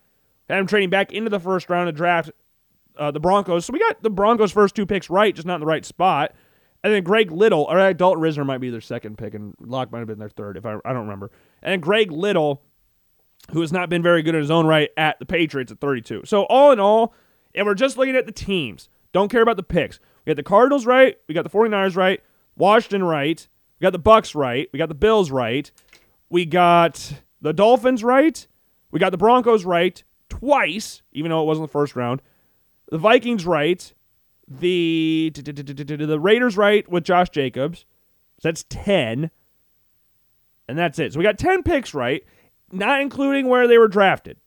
had him trading back into the first round to draft uh, the Broncos. So we got the Broncos' first two picks right, just not in the right spot. And then Greg Little, or right, Dalton Risner might be their second pick, and Lock might have been their third, if I, I don't remember. And Greg Little, who has not been very good in his own right at the Patriots at 32. So all in all, and we're just looking at the teams, don't care about the picks. We got the Cardinals right, we got the 49ers right, Washington right, we got the Bucks right, we got the Bills right, we got the Dolphins right. We got the Broncos right twice, even though it wasn't the first round. The Vikings right. The the Raiders right with Josh Jacobs. So that's 10. And that's it. So we got 10 picks right, not including where they were drafted.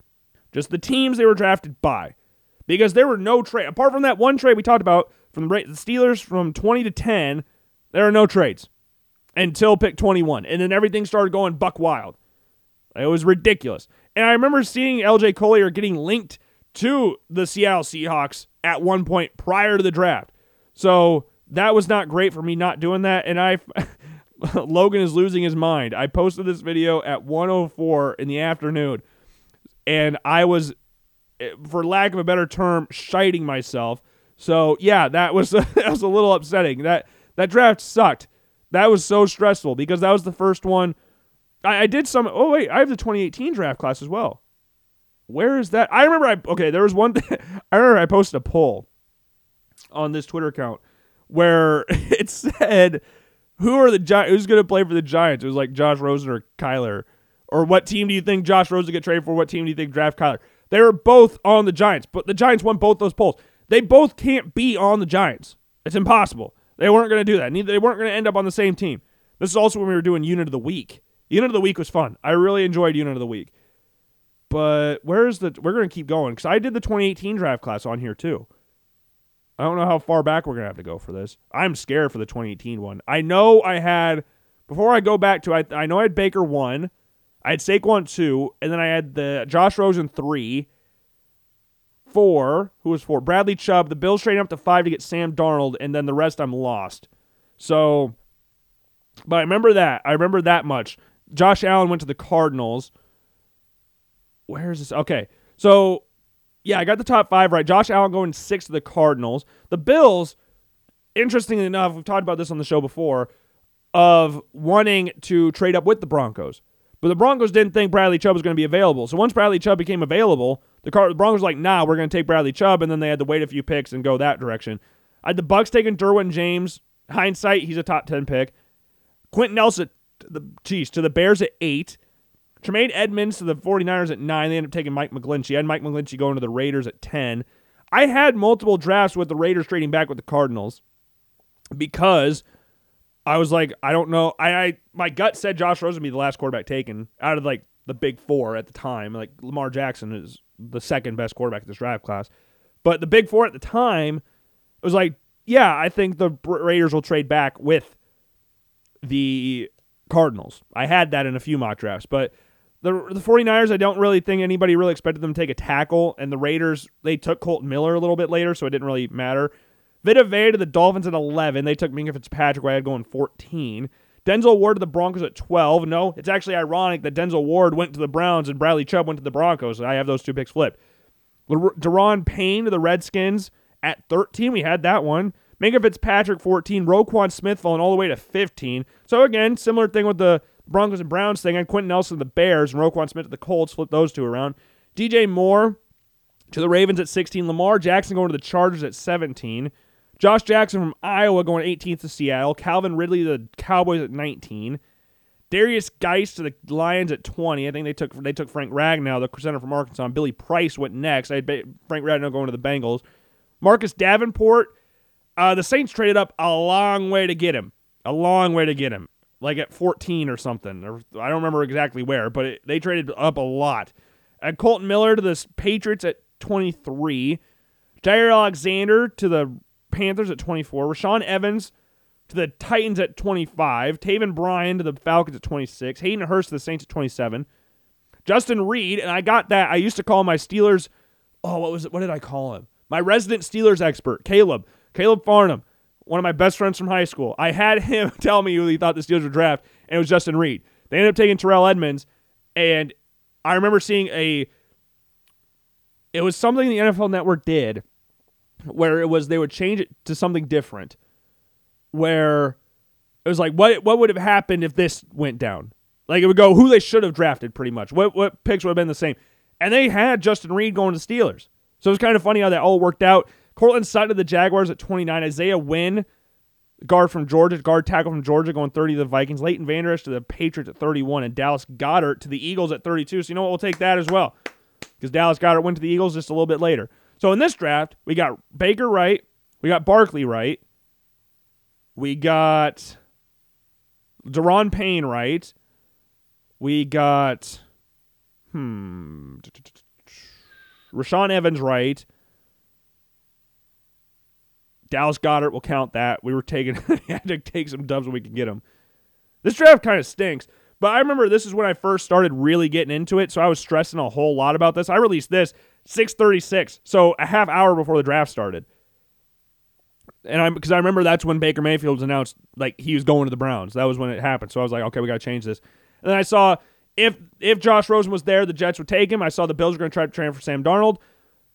Just the teams they were drafted by. Because there were no trade apart from that one trade we talked about from the Steelers from 20 to 10, there are no trades until pick 21. And then everything started going buck wild. It was ridiculous. And I remember seeing LJ Collier getting linked to the Seattle Seahawks at one point prior to the draft. So that was not great for me not doing that. And I, Logan is losing his mind. I posted this video at 104 in the afternoon, and I was for lack of a better term, shiting myself. So yeah, that was that was a little upsetting. That that draft sucked. That was so stressful because that was the first one. I, I did some. Oh wait, I have the 2018 draft class as well. Where is that? I remember. I okay. There was one. I remember I posted a poll on this Twitter account where it said, "Who are the Gi- Who's going to play for the Giants?" It was like Josh Rosen or Kyler, or what team do you think Josh Rosen get traded for? What team do you think draft Kyler? They were both on the Giants, but the Giants won both those polls. They both can't be on the Giants. It's impossible. They weren't going to do that. Neither they weren't going to end up on the same team. This is also when we were doing Unit of the Week. Unit of the Week was fun. I really enjoyed Unit of the Week. But where's the? We're going to keep going because I did the 2018 draft class on here too. I don't know how far back we're going to have to go for this. I'm scared for the 2018 one. I know I had before I go back to I I know I had Baker one, I had Saquon two, and then I had the Josh Rosen three, four. Who was four? Bradley Chubb. The Bills trading up to five to get Sam Darnold, and then the rest I'm lost. So, but I remember that. I remember that much. Josh Allen went to the Cardinals. Where is this? Okay, so yeah, I got the top five right. Josh Allen going six to the Cardinals. The Bills, interestingly enough, we've talked about this on the show before, of wanting to trade up with the Broncos. But the Broncos didn't think Bradley Chubb was going to be available. So once Bradley Chubb became available, the, Car- the Broncos were like, nah, we're going to take Bradley Chubb, and then they had to wait a few picks and go that direction. I had the Bucks taking Derwin James. Hindsight, he's a top ten pick. Quenton Nelson, the geez, to the Bears at eight. Tremaine Edmunds to the 49ers at nine. They ended up taking Mike McGlinchey. I had Mike McGlinchey going to the Raiders at 10. I had multiple drafts with the Raiders trading back with the Cardinals because I was like, I don't know. I, I my gut said Josh Rosen would be the last quarterback taken out of like the big four at the time. Like Lamar Jackson is the second best quarterback in this draft class. But the big four at the time, it was like, yeah, I think the Raiders will trade back with the Cardinals. I had that in a few mock drafts, but the the 49ers, I don't really think anybody really expected them to take a tackle, and the Raiders, they took Kolton Miller a little bit later, so it didn't really matter. Vita Vea to the Dolphins at 11. They took Minkah Fitzpatrick, I had going 14. Denzel Ward to the Broncos at 12. No, it's actually ironic that Denzel Ward went to the Browns and Bradley Chubb went to the Broncos. I have those two picks flipped. Da'Ron Payne to the Redskins at 13. We had that one. Minkah Fitzpatrick 14. Roquan Smith falling all the way to 15. So again, similar thing with the Broncos and Browns thing. I had Quenton Nelson to the Bears and Roquan Smith to the Colts. Flip those two around. DJ Moore to the Ravens at 16. Lamar Jackson going to the Chargers at 17. Josh Jackson from Iowa going 18th to Seattle. Calvin Ridley to the Cowboys at 19. Derrius Guice to the Lions at 20. I think they took they took Frank Ragnow, the center from Arkansas. Billy Price went next. I had Frank Ragnow going to the Bengals. Marcus Davenport. Uh, the Saints traded up a long way to get him. A long way to get him. Like at 14 or something. Or I don't remember exactly where, but it, they traded up a lot. And Kolton Miller to the Patriots at 23. Jaire Alexander to the Panthers at 24. Rashaan Evans to the Titans at 25. Taven Bryan to the Falcons at 26. Hayden Hurst to the Saints at 27. Justin Reid, and I got that. I used to call my Steelers. Oh, what was it? What did I call him? My resident Steelers expert, Caleb. Caleb Farnham, one of my best friends from high school. I had him tell me who he thought the Steelers would draft, and it was Justin Reid. They ended up taking Terrell Edmunds, and I remember seeing a. It was something the NFL Network did where it was they would change it to something different where it was like what what would have happened if this went down? Like it would go who they should have drafted pretty much. What what picks would have been the same? And they had Justin Reid going to Steelers. So it was kind of funny how that all worked out. Courtland Sutton to the Jaguars at 29 Isaiah Wynn guard from Georgia guard tackle from Georgia going 30 to the Vikings. Leighton Vander Esch to the Patriots at 31 and Dallas Goedert to the Eagles at 32 so you know what? We'll take that as well because Dallas Goedert went to the Eagles just a little bit later so in this draft, we got Baker right, we got Barkley right, we got Da'Ron Payne right, we got hmm Rashaan Evans right. Dallas Goedert will count that. We were taking had to take some dubs when we can get them. This draft kind of stinks. But I remember this is when I first started really getting into it, so I was stressing a whole lot about this. I released this 6:36, so a half hour before the draft started. And I'm because I remember that's when Baker Mayfield was announced like he was going to the Browns. That was when it happened. So I was like, okay, we got to change this. And then I saw if if Josh Rosen was there, the Jets would take him. I saw the Bills were going to try to trade for Sam Darnold.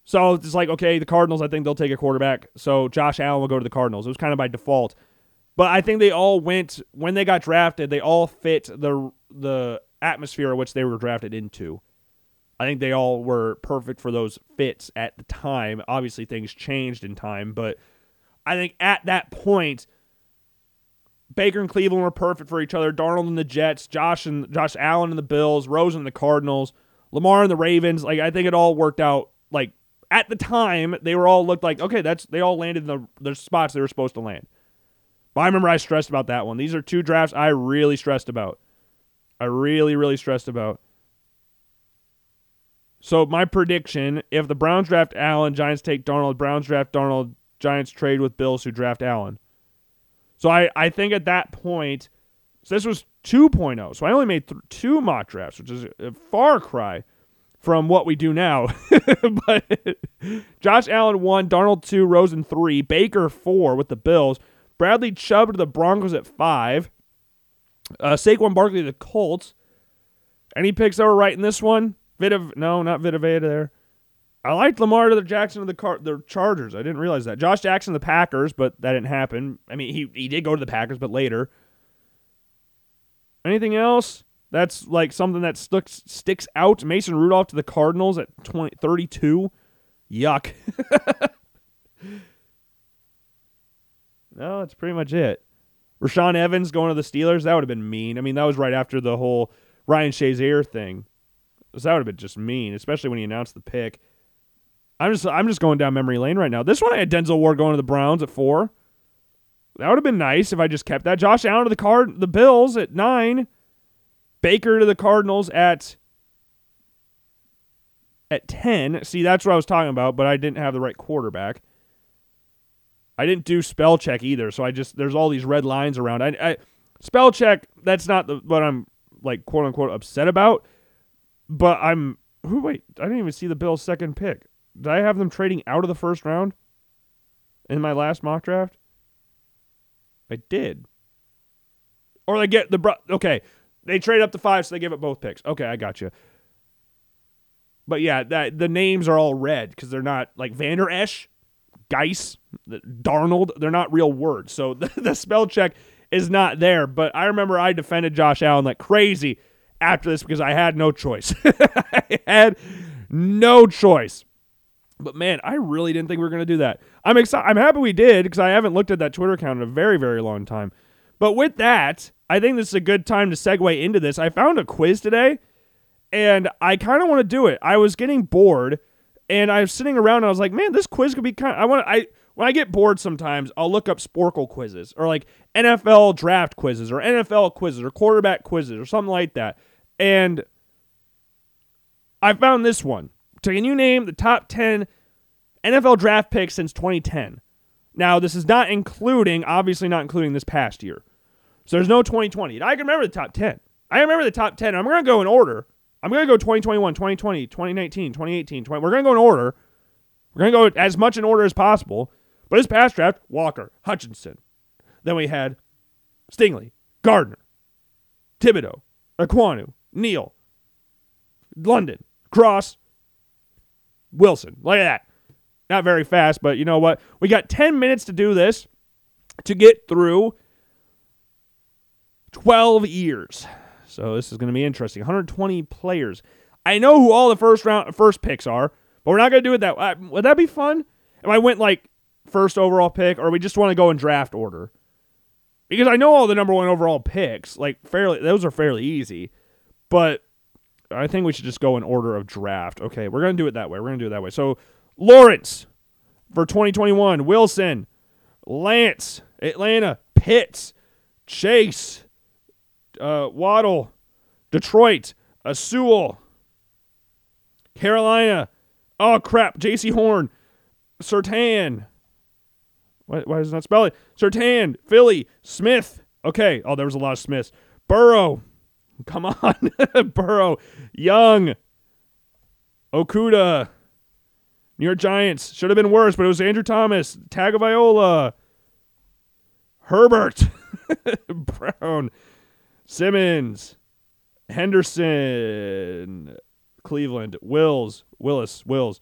So it's like, okay, the Cardinals, I think they'll take a quarterback. So Josh Allen will go to the Cardinals. It was kind of by default. But I think they all went when they got drafted, they all fit the the atmosphere which they were drafted into. I think they all were perfect for those fits at the time. Obviously things changed in time, but I think at that point Baker and Cleveland were perfect for each other. Darnold and the Jets, Josh and Josh Allen and the Bills, Rose and the Cardinals, Lamar and the Ravens. Like I think it all worked out like at the time, they were all looked like okay. That's they all landed in the the spots they were supposed to land. But I remember I stressed about that one. These are two drafts I really stressed about. I really, really stressed about. So my prediction: if the Browns draft Allen, Giants take Darnold. Browns draft Darnold. Giants trade with Bills who draft Allen. So I, I think at that point, so this was 2.0. So I only made th- two mock drafts, which is a far cry from what we do now. but Josh Allen one, Darnold two, Rosen three, Baker four with the Bills, Bradley Chubb to the Broncos at five, uh, Saquon Barkley to the Colts. Any picks that were right in this one? Vita, no, not Vita Vea there. I liked Lamar to the Jackson to the car, the Chargers. I didn't realize that. Josh Jackson to the Packers, but that didn't happen. I mean, he he did go to the Packers, but later. Anything else? That's like something that sticks sticks out. Mason Rudolph to the Cardinals at 20, 32. Yuck. no, that's pretty much it. Rashaan Evans going to the Steelers, that would have been mean. I mean, that was right after the whole Ryan Shazier thing. So that would have been just mean, especially when he announced the pick. I'm just I'm just going down memory lane right now. This one I had Denzel Ward going to the Browns at four. That would have been nice if I just kept that. Josh Allen to the card the Bills at nine. Baker to the Cardinals at at 10. See, that's what I was talking about, but I didn't have the right quarterback. I didn't do spell check either, so I just there's all these red lines around. I, I spell check, that's not the, what I'm like quote unquote upset about, but I'm who wait, I didn't even see the Bills second pick. Did I have them trading out of the first round in my last mock draft? I did. Or they get the okay, they trade up to five, so they give up both picks. Okay, I got you. But yeah, that the names are all red because they're not like Vander Esch, Guice, Darnold. They're not real words, so the, the spell check is not there. But I remember I defended Josh Allen like crazy after this because I had no choice. I had no choice. But man, I really didn't think we were going to do that. I'm excited. I'm happy we did because I haven't looked at that Twitter account in a very, very long time. But with that, I think this is a good time to segue into this. I found a quiz today, and I kind of want to do it. I was getting bored, and I was sitting around, and I was like, man, this quiz could be kind. Of, I want. to. I when I get bored, sometimes I'll look up Sporcle quizzes or like NFL draft quizzes or NFL quizzes or quarterback quizzes or something like that, and I found this one. Can you name the top 10 NFL draft picks since 2010? Now, this is not including, obviously, not including this past year. So there's no 2020. I can remember the top 10. I remember the top 10. I'm going to go in order. I'm going to go 2021, 2020, 2019, 2018, 20. We're going to go in order. We're going to go as much in order as possible. But this past draft, Walker, Hutchinson. Then we had Stingley, Gardner, Thibodeaux, Ekwonu, Neal, London, Cross, Wilson. Look at that. Not very fast, but you know what? We got 10 minutes to do this to get through 12 years. So this is going to be interesting. 120 players. I know who all the first round first picks are, but we're not going to do it that way. Uh, would that be fun? If I went like first overall pick, or we just want to go in draft order? Because I know all the number one overall picks, like fairly, those are fairly easy. But I think we should just go in order of draft. Okay, we're gonna do it that way. We're gonna do it that way. So Lawrence for 2021, Wilson, Lance, Atlanta, Pitts, Chase, uh, Waddle, Detroit, uh, Sewell, Carolina. Oh crap, Jaycee Horn, Surtain. Why, why does it not spell it? Surtain, Philly, Smith. Okay. Oh, there was a lot of Smiths. Burrow, Come on, Burrow, Young, Okudah, New York Giants. Should have been worse, but it was Andrew Thomas, Tagovailoa, Herbert, Brown, Simmons, Henderson, Cleveland, Wills, Willis, Wills,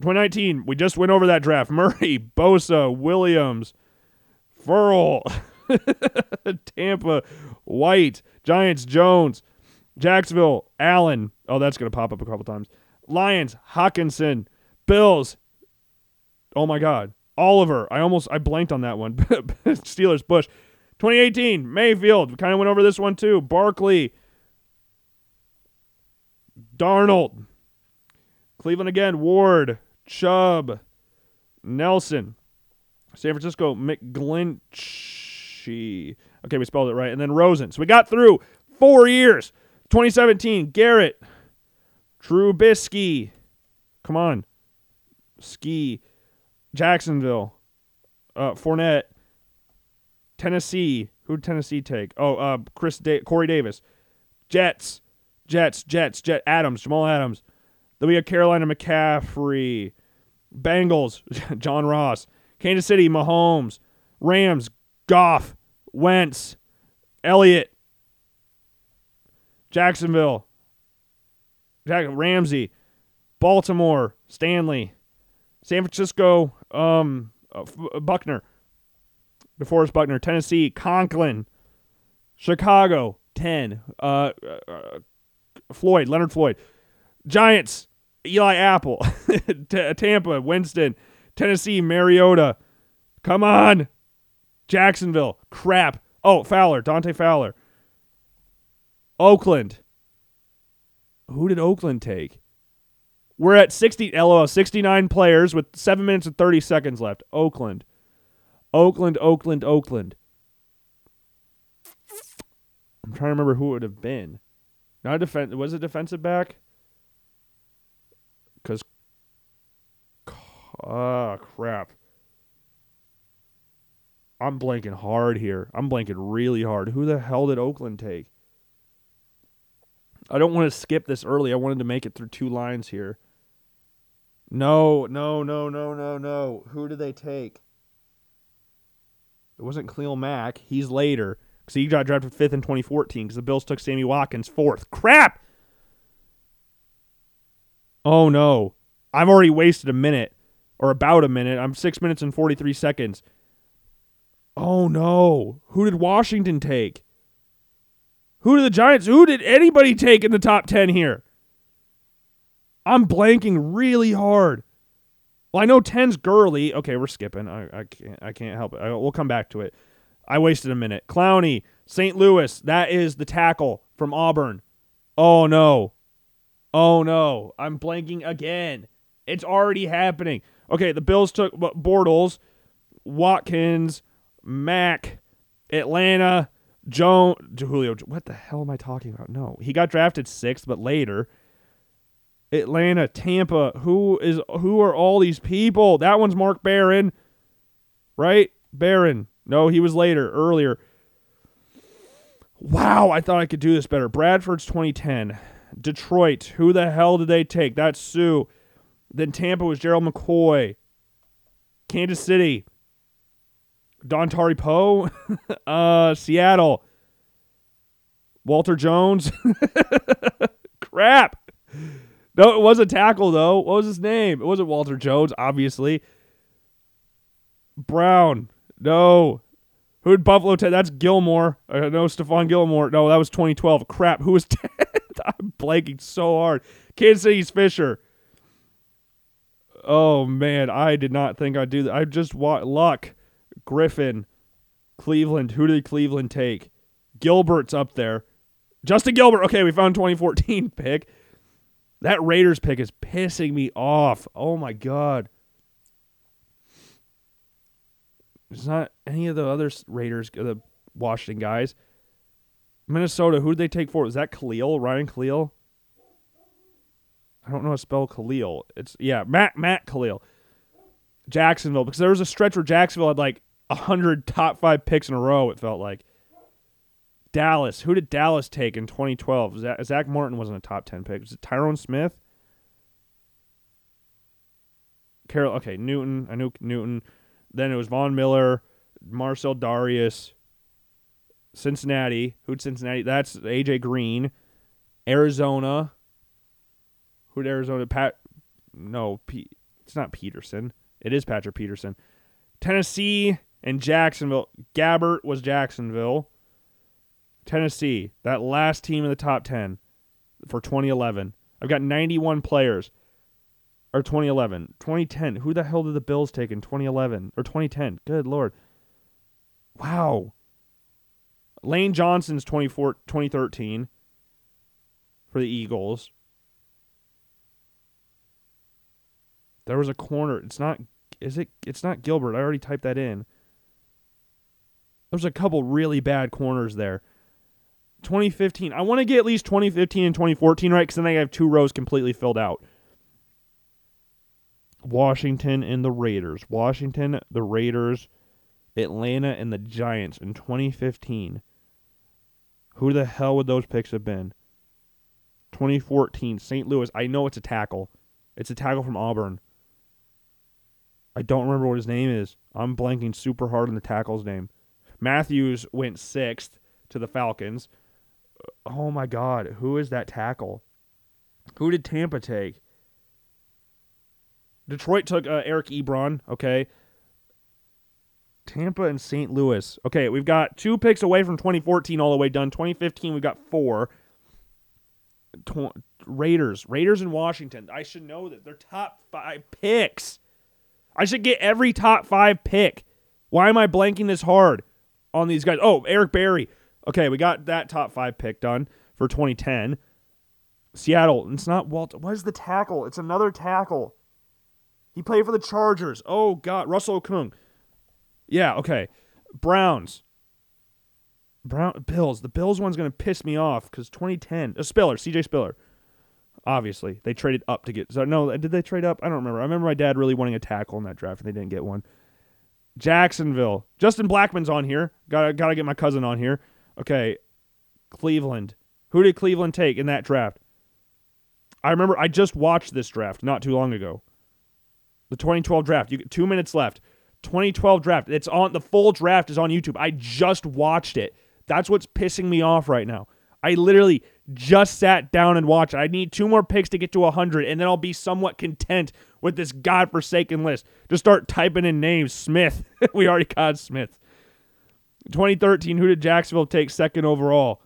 2019, we just went over that draft. Murray, Bosa, Williams, Ferrell, Tampa, White, Giants, Jones, Jacksonville, Allen. Oh, that's going to pop up a couple times. Lions, Hockenson, Bills. Oh my God. Oliver. I almost I blanked on that one. Steelers, Bush. 2018, Mayfield. We kind of went over this one too. Barkley. Darnold. Cleveland again. Ward. Chubb. Nelson. San Francisco, McGlinchey. Okay, we spelled it right. And then Rosen. So we got through four years. 2017, Garrett. Trubisky. Come on. Ski. Jacksonville. Uh, Fournette. Tennessee. Who did Tennessee take? Oh, uh, Chris da- Corey Davis. Jets. Jets. Jets. Jet Adams. Jamal Adams. Then we have Carolina McCaffrey. Bengals. John Ross. Kansas City. Mahomes. Rams. Goff. Wentz. Elliott. Jacksonville. Jack Ramsey. Baltimore. Stanley. San Francisco. Um, uh, Buckner. DeForest Buckner. Tennessee. Conklin. Chicago. 10. Uh, uh, Floyd. Leonard Floyd. Giants. Eli Apple. T- Tampa. Winston. Tennessee. Mariota. Come on. Jacksonville. Crap. Oh, Fowler. Dante Fowler. Oakland. Who did Oakland take? We're at 60 LOL 69 players with 7 minutes and 30 seconds left. Oakland. Oakland, Oakland, Oakland. I'm trying to remember who it would have been. Not a defense was it defensive back? Cuz Ah, crap. I'm blanking hard here. I'm blanking really hard. Who the hell did Oakland take? I don't want to skip this early. I wanted to make it through two lines here. No, no, no, no, no, no. Who did they take? It wasn't Khalil Mack. He's later because he got drafted fifth in 2014 because the Bills took Sammy Watkins fourth. Crap! Oh no. I've already wasted a minute or about a minute. I'm six minutes and 43 seconds. Oh no. Who did Washington take? Who did the Giants? Who did anybody take in the top 10 here? I'm blanking really hard. Well, I know 10's Gurley. Okay, we're skipping. I, I can't I can't help it. I, we'll come back to it. I wasted a minute. Clowney, St. Louis. That is the tackle from Auburn. Oh no. Oh no. I'm blanking again. It's already happening. Okay, the Bills took Bortles, Watkins, Mack, Atlanta, Joe Julio. What the hell am I talking about? No, he got drafted sixth, but later. Atlanta, Tampa. Who is who are all these people? That one's Mark Barron, right? Barron. No, he was later, earlier. Wow, I thought I could do this better. Bradford's 2010. Detroit. Who the hell did they take? That's Suh. Then Tampa was Gerald McCoy. Kansas City. Dontari Poe. uh, Seattle. Walter Jones. Crap. No, it was a tackle though. What was his name? It wasn't Walter Jones, obviously. Brown. No. Who did Buffalo take? That's Gilmore. Uh, no, Stephon Gilmore. No, that was 2012. Crap. Who was 10? I'm blanking so hard. Kansas City's Fisher. Oh man, I did not think I'd do that. I just want luck. Griffin, Cleveland. Who did Cleveland take? Gilbert's up there. Justin Gilbert. Okay, we found 2014 pick. That Raiders pick is pissing me off. Oh my god. It's not any of the other Raiders, the Washington guys. Minnesota. Who did they take for? Was that Kalil? Ryan Kalil? I don't know how to spell Kalil. It's yeah, Matt Matt Kalil. Jacksonville because there was a stretch where Jacksonville had like hundred top five picks in a row. It felt like. Dallas. Who did Dallas take in 2012? Zach, Zack Martin wasn't a top ten pick. Was it Tyron Smith? Carol. Okay, Newton. I knew Newton. Then it was Von Miller, Marcell Dareus, Cincinnati. Who'd Cincinnati? That's AJ Green. Arizona. Who'd Arizona? Pat. No, P. It's not Peterson. It is Patrick Peterson. Tennessee and Jacksonville. Gabbert was Jacksonville. Tennessee, that last team in the top 10 for 2011. I've got 91 players. Or 2011. 2010. Who the hell did the Bills take in 2011? Or 2010? Good lord. Wow. Lane Johnson's 24, 2013 for the Eagles. There was a corner. It's not is it it's not Gilbert. I already typed that in. There's a couple really bad corners there. 2015. I want to get at least 2015 and 2014 right because then I have two rows completely filled out. Washington and the Raiders. Washington, the Raiders, Atlanta, and the Giants in 2015. Who the hell would those picks have been? 2014, St. Louis. I know it's a tackle. It's a tackle from Auburn. I don't remember what his name is. I'm blanking super hard on the tackle's name. Matthews went sixth to the Falcons. Oh my God, who is that tackle? Who did Tampa take? Detroit took uh, Eric Ebron. Okay. Tampa and St. Louis. Okay, we've got two picks away from 2014 all the way done. 2015, we've got four. Tw- Raiders. Raiders in Washington. I should know that. They're top five picks. I should get every top five pick. Why am I blanking this hard on these guys? Oh, Eric Berry. Okay, we got that top five pick done for 2010. Seattle. It's not Walt. What is the tackle? It's another tackle. He played for the Chargers. Oh God, Russell Okung. Yeah. Okay. Browns. Brown Bills. The Bills one's gonna piss me off because 2010. Uh, Spiller. C.J. Spiller. Obviously, they traded up to get. So no, did they trade up? I don't remember. I remember my dad really wanting a tackle in that draft, and they didn't get one. Jacksonville. Justin Blackmon's on here. Got to got to get my cousin on here. Okay. Cleveland. Who did Cleveland take in that draft? I remember I just watched this draft not too long ago. The 2012 draft. You 2 minutes left. 2012 draft. It's on the full draft is on YouTube. I just watched it. That's what's pissing me off right now. I literally just sat down and watched. I need two more picks to get to 100, and then I'll be somewhat content with this godforsaken list. Just start typing in names. Smith. we already got Smith. 2013, who did Jacksonville take second overall?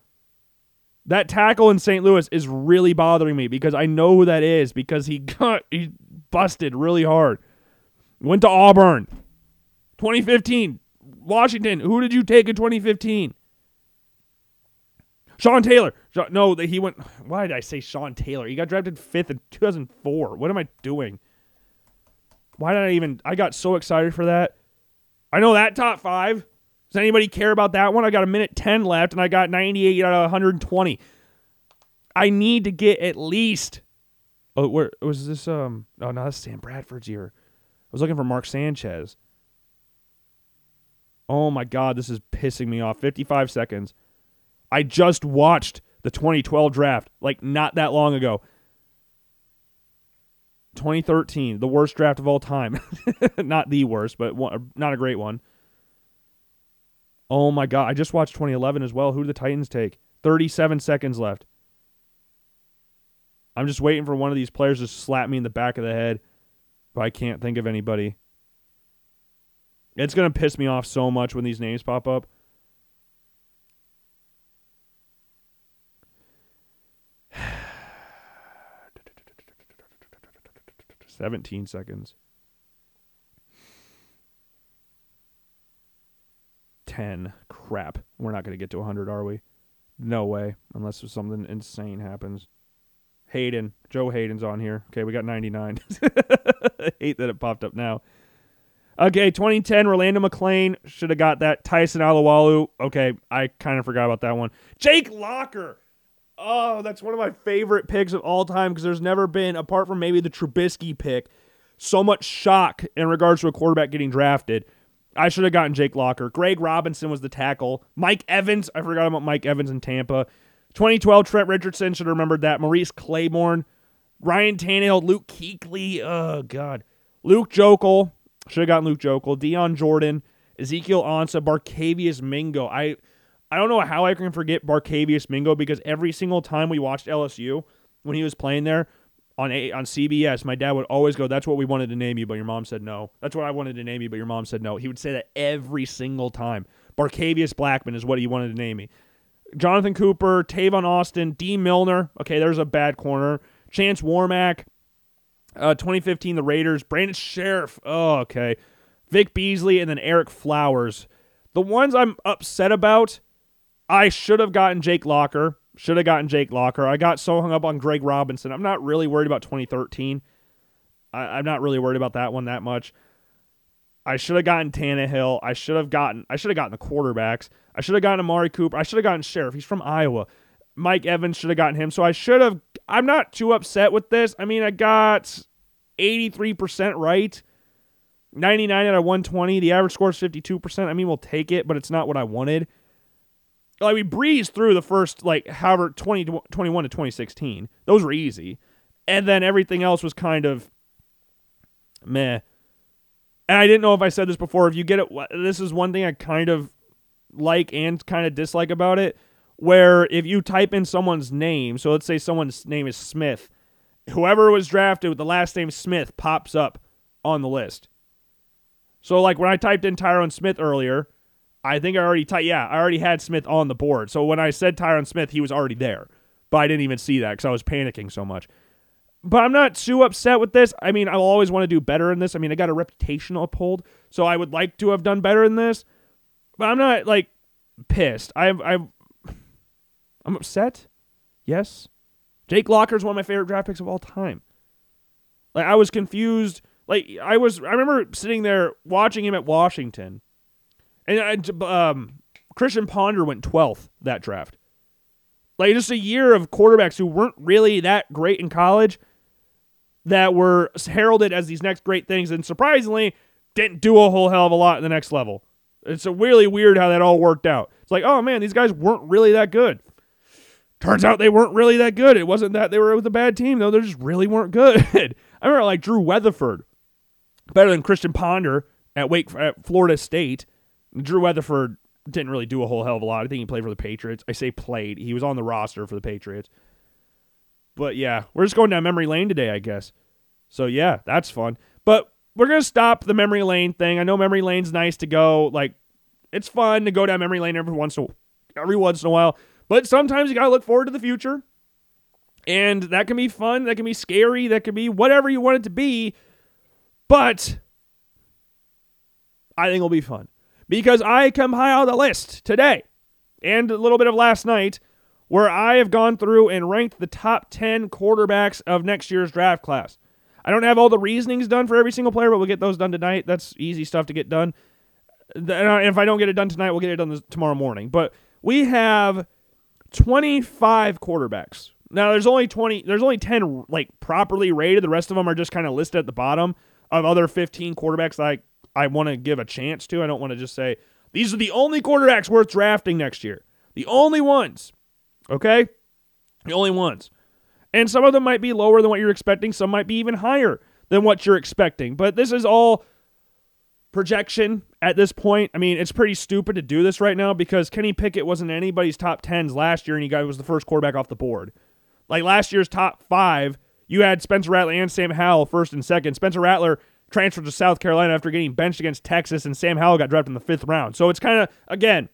That tackle in St. Louis is really bothering me because I know who that is because he got he busted really hard. Went to Auburn. 2015, Washington. Who did you take in 2015? Sean Taylor. No, he went. Why did I say Sean Taylor? He got drafted fifth in 2004. What am I doing? Why did I even? I got so excited for that. I know that top five. Does anybody care about that one? I got a minute 10 left and I got 98 out of 120. I need to get at least. Oh, where was this? Um, oh no, that's Sam Bradford's year. I was looking for Mark Sanchez. Oh my God, this is pissing me off. 55 seconds. I just watched the 2012 draft, like not that long ago. 2013, the worst draft of all time. not the worst, but one, not a great one. Oh my God. I just watched 2011 as well. Who did the Titans take? 37 seconds left. I'm just waiting for one of these players to slap me in the back of the head, but I can't think of anybody. It's going to piss me off so much when these names pop up. 17 seconds. 10. Crap. We're not going to get to 100, are we? No way, unless something insane happens. Hayden. Joe Haden's on here. Okay, we got 99. I hate that it popped up now. Okay, 2010, Rolando McClain. Should have got that. Tyson Alualu. Okay, I kind of forgot about that one. Jake Locker. Oh, that's one of my favorite picks of all time because there's never been, apart from maybe the Trubisky pick, so much shock in regards to a quarterback getting drafted. I should have gotten Jake Locker. Greg Robinson was the tackle. Mike Evans, I forgot about Mike Evans in Tampa. 2012, Trent Richardson, should have remembered that. Maurice Claiborne, Ryan Tannehill, Luke Kuechly. Oh, God. Luke Jokel. should have gotten Luke Jokel. Dion Jordan, Ezekiel Ansah, Barkevious Mingo. I I don't know how I can forget Barkevious Mingo because every single time we watched LSU when he was playing there, on a, on CBS, my dad would always go, "That's what we wanted to name you, but your mom said no." That's what I wanted to name you, but your mom said no. He would say that every single time. Barkevious Blackman is what he wanted to name me. Jonathan Cooper, Tavon Austin, Dee Milliner. Okay, there's a bad corner. Chance Warmack. Uh, 2015, the Raiders. Brandon Scherff. Oh, okay. Vic Beasley, and then Ereck Flowers. The ones I'm upset about, I should have gotten Jake Locker. Should have gotten Jake Locker. I got so hung up on Greg Robinson. I'm not really worried about 2013. I, am not really worried about that one that much. I should have gotten Tannehill. I should have gotten I should have gotten the quarterbacks. I should have gotten Amari Cooper. I should have gotten Scherff. He's from Iowa. Mike Evans should have gotten him. So I should have I'm not too upset with this. I mean, I got 83% right. 99 out of 120. The average score is 52%. I mean, we'll take it, but it's not what I wanted. Like we breezed through the first like however 20 21 to 2016. Those were easy. And then everything else was kind of meh. And I didn't know if I said this before. If you get it, this is one thing I kind of like and kind of dislike about it. Where if you type in someone's name, so let's say someone's name is Smith, whoever was drafted with the last name Smith pops up on the list. So like when I typed in tyrone Smith earlier, I think I already typed, yeah, I already had Smith on the board. So when I said Tyron Smith, he was already there. But I didn't even see that because I was panicking so much. But I'm not too upset with this. I mean, I'll always want to do better in this. I mean, I got a reputation uphold, so I would like to have done better in this. But I'm not like pissed. I I I'm upset. Yes. Jake Locker is one of my favorite draft picks of all time. Like I was confused. Like I was I remember sitting there watching him at Washington and um, Christian Ponder went 12th that draft. Like just a year of quarterbacks who weren't really that great in college that were heralded as these next great things and surprisingly didn't do a whole hell of a lot in the next level. It's a really weird how that all worked out. It's like, oh man, these guys weren't really that good. Turns out they weren't really that good. It wasn't that they were with a bad team, though. They just really weren't good. I remember like Drew Weatherford, better than Christian Ponder at Wake at Florida State. Drew Weatherford didn't really do a whole hell of a lot. I think he played for the Patriots. I say played. He was on the roster for the Patriots. But yeah, we're just going down memory lane today, I guess. So yeah, that's fun. But we're gonna stop the memory lane thing. I know memory lane's nice to go. Like, it's fun to go down memory lane every once in a, every once in a while. But sometimes you gotta look forward to the future, and that can be fun. That can be scary. That can be whatever you want it to be. But I think it'll be fun because I compiled a list today and a little bit of last night where I have gone through and ranked the top 10 quarterbacks of next year's draft class. I don't have all the reasonings done for every single player, but we'll get those done tonight. That's easy stuff to get done. And if I don't get it done tonight, we'll get it done tomorrow morning. But we have 25 quarterbacks. Now there's only 20 there's only 10 like properly rated. The rest of them are just kind of listed at the bottom of other 15 quarterbacks that I I want to give a chance to. I don't want to just say these are the only quarterbacks worth drafting next year. The only ones. Okay? The only ones. And some of them might be lower than what you're expecting, some might be even higher than what you're expecting. But this is all projection at this point. I mean, it's pretty stupid to do this right now because Kenny Pickett wasn't anybody's top 10s last year and he got was the first quarterback off the board. Like last year's top 5, you had Spencer Rattler and Sam Howell first and second. Spencer Rattler transferred to South Carolina after getting benched against Texas, and Sam Howell got drafted in the fifth round. So it's kind of, again,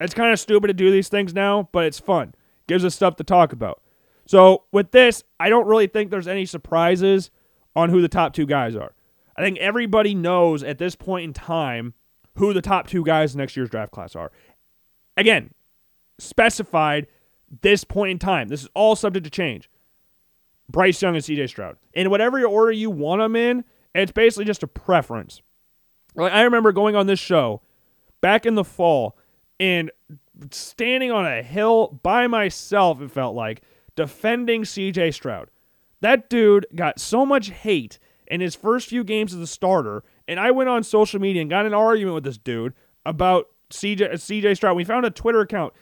it's kind of stupid to do these things now, but it's fun. Gives us stuff to talk about. So with this, I don't really think there's any surprises on who the top two guys are. I think everybody knows at this point in time who the top two guys in next year's draft class are. Again, specified this point in time. This is all subject to change. Bryce Young and CJ Stroud. In whatever order you want them in, it's basically just a preference. Like I remember going on this show back in the fall and standing on a hill by myself, it felt like, defending CJ Stroud. That dude got so much hate in his first few games as a starter, and I went on social media and got an argument with this dude about CJ CJ Stroud. We found a Twitter account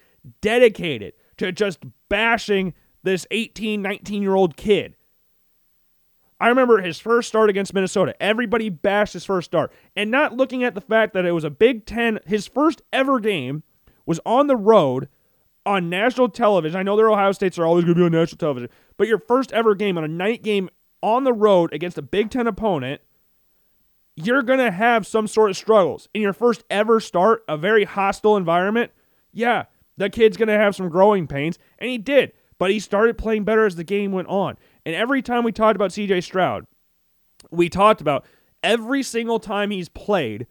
dedicated to just bashing this 18, 19 year old kid. I remember his first start against Minnesota. Everybody bashed his first start. And not looking at the fact that it was a Big Ten, his first ever game was on the road on national television. I know their Ohio States are always going to be on national television, but your first ever game on a night game on the road against a Big Ten opponent, you're going to have some sort of struggles. In your first ever start, a very hostile environment, yeah, the kid's going to have some growing pains, and he did, but he started playing better as the game went on. And every time we talked about CJ Stroud, we talked about every single time he's played,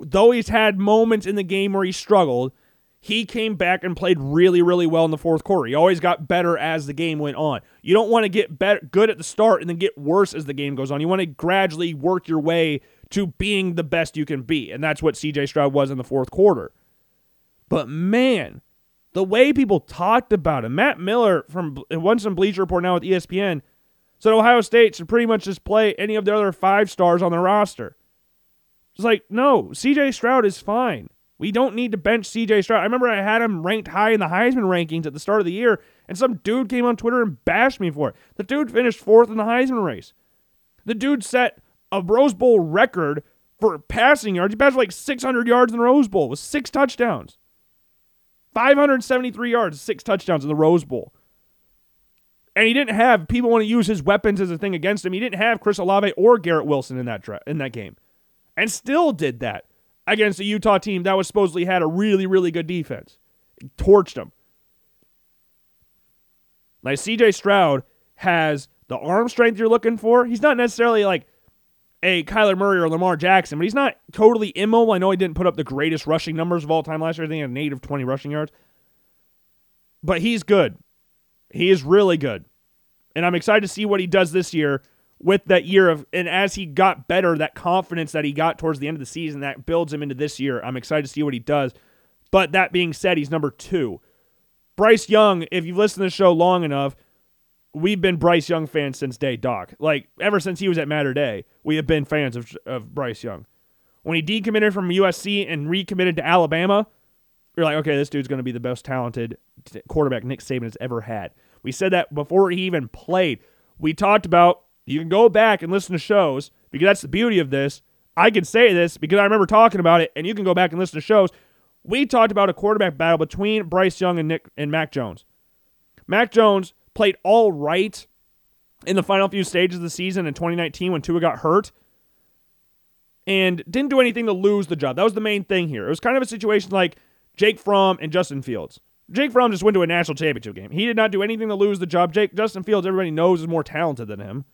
though he's had moments in the game where he struggled, he came back and played really, really well in the fourth quarter. He always got better as the game went on. You don't want to get better, good at the start and then get worse as the game goes on. You want to gradually work your way to being the best you can be. And that's what CJ Stroud was in the fourth quarter. But man, the way people talked about him, Matt Miller from once in Bleacher Report now with ESPN said Ohio State should pretty much just play any of the other five stars on their roster. It's like, no, CJ Stroud is fine. We don't need to bench CJ Stroud. I remember I had him ranked high in the Heisman rankings at the start of the year, and some dude came on Twitter and bashed me for it. The dude finished fourth in the Heisman race. The dude set a Rose Bowl record for passing yards. He passed like 600 yards in the Rose Bowl with six touchdowns. 573 yards, six touchdowns in the Rose Bowl. And he didn't have people want to use his weapons as a thing against him. He didn't have Chris Olave or Garrett Wilson in that in that game, and still did that against a Utah team that was supposedly had a really, really good defense. torched them. Like CJ Stroud has the arm strength you're looking for. He's not necessarily like a Kyler Murray or Lamar Jackson, but he's not totally immobile. I know he didn't put up the greatest rushing numbers of all time last year. I think he had a native 20 rushing yards. But he's good. He is really good. And I'm excited to see what he does this year with that year of and as he got better, that confidence that he got towards the end of the season that builds him into this year. I'm excited to see what he does. But that being said, he's number two. Bryce Young, if you've listened to the show long enough, we've been Bryce Young fans since day doc. Like ever since he was at Mater Dei, we have been fans of of Bryce Young. When he decommitted from USC and recommitted to Alabama, you're like, okay, this dude's going to be the best talented quarterback Nick Saban has ever had. We said that before he even played. We talked about you can go back and listen to shows because that's the beauty of this. I can say this because I remember talking about it, and you can go back and listen to shows. We talked about a quarterback battle between Bryce Young and Nick and Mac Jones. Mac Jones played all right in the final few stages of the season in 2019 when Tua got hurt and didn't do anything to lose the job. That was the main thing here. It was kind of a situation like Jake Fromm and Justin Fields. Jake Fromm just went to a national championship game. He did not do anything to lose the job. Jake Justin Fields, everybody knows, is more talented than him.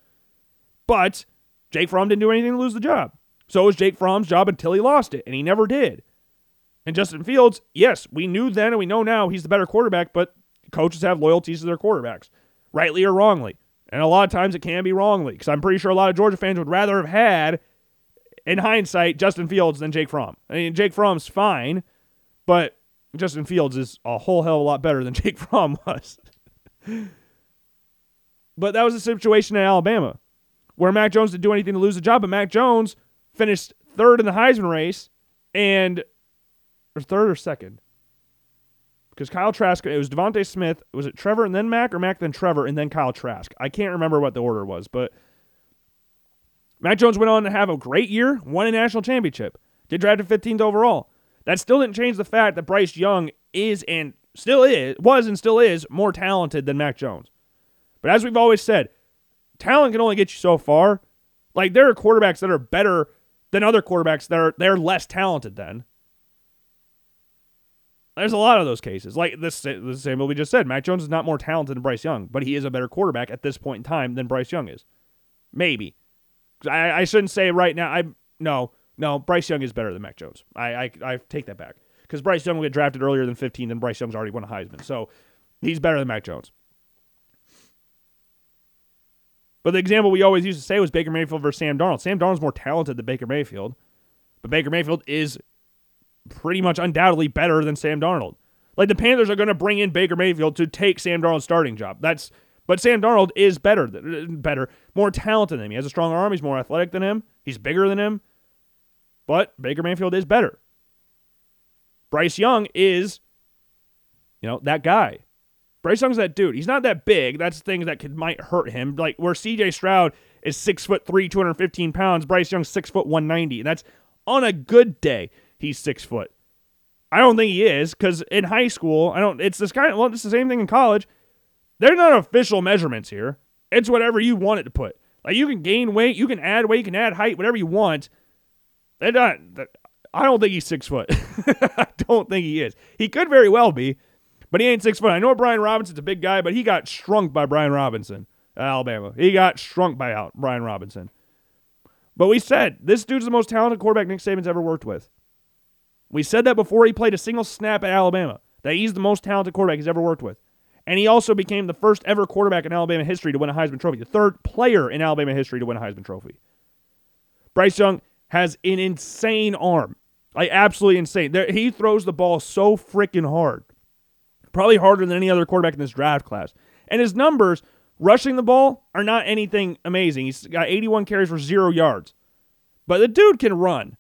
But Jake Fromm didn't do anything to lose the job. So it was Jake Fromm's job until he lost it, and he never did. And Justin Fields, yes, we knew then and we know now he's the better quarterback, but coaches have loyalties to their quarterbacks, rightly or wrongly. And a lot of times it can be wrongly, because I'm pretty sure a lot of Georgia fans would rather have had, in hindsight, Justin Fields than Jake Fromm. I mean, Jake Fromm's fine, but Justin Fields is a whole hell of a lot better than Jake Fromm was. but that was the situation in Alabama where Mac Jones didn't do anything to lose the job, but Mac Jones finished third in the Heisman race and or third or second. Because Kyle Trask, it was DeVonta Smith. Was it Trevor and then Mac or Mac then Trevor and then Kyle Trask? I can't remember what the order was, but Mac Jones went on to have a great year, won a national championship, get drafted 15th overall. That still didn't change the fact that Bryce Young is and still is, was and still is more talented than Mac Jones. But as we've always said, talent can only get you so far. Like there are quarterbacks that are better than other quarterbacks that are they're less talented than. There's a lot of those cases. Like this the same what we just said. Mac Jones is not more talented than Bryce Young, but he is a better quarterback at this point in time than Bryce Young is. Maybe. I, I shouldn't say right now. I no, no, Bryce Young is better than Mac Jones. I I, I take that back. Because Bryce Young will get drafted earlier than 15, then Bryce Young's already won a Heisman. So he's better than Mac Jones. But the example we always used to say was Baker Mayfield versus Sam Darnold. Sam Darnold's more talented than Baker Mayfield, but Baker Mayfield is pretty much undoubtedly better than Sam Darnold. Like the Panthers are going to bring in Baker Mayfield to take Sam Darnold's starting job. That's but Sam Darnold is better, uh, better, more talented than him. He has a strong arm. He's more athletic than him. He's bigger than him. But Baker Mayfield is better. Bryce Young is, you know, that guy. Bryce Young's that dude. He's not that big. That's things that could might hurt him. Like where CJ Stroud is six foot three, 215 pounds. Bryce Young's six foot 190. And that's on a good day, he's six foot. I don't think he is because in high school, I don't. It's this kind of well, it's the same thing in college. They're not official measurements here. It's whatever you want it to put. Like you can gain weight, you can add weight, you can add height, whatever you want. They're not. I don't think he's six foot. I don't think he is. He could very well be, but he ain't six foot. I know Brian Robinson's a big guy, but he got shrunk by Brian Robinson uh, Alabama. He got shrunk by Al- Brian Robinson. But we said this dude's the most talented quarterback Nick Saban's ever worked with. We said that before he played a single snap at Alabama, that he's the most talented quarterback he's ever worked with. And he also became the first ever quarterback in Alabama history to win a Heisman Trophy, the third player in Alabama history to win a Heisman Trophy. Bryce Young has an insane arm, like absolutely insane. There, he throws the ball so freaking hard, probably harder than any other quarterback in this draft class. And his numbers rushing the ball are not anything amazing. He's got 81 carries for zero yards, but the dude can run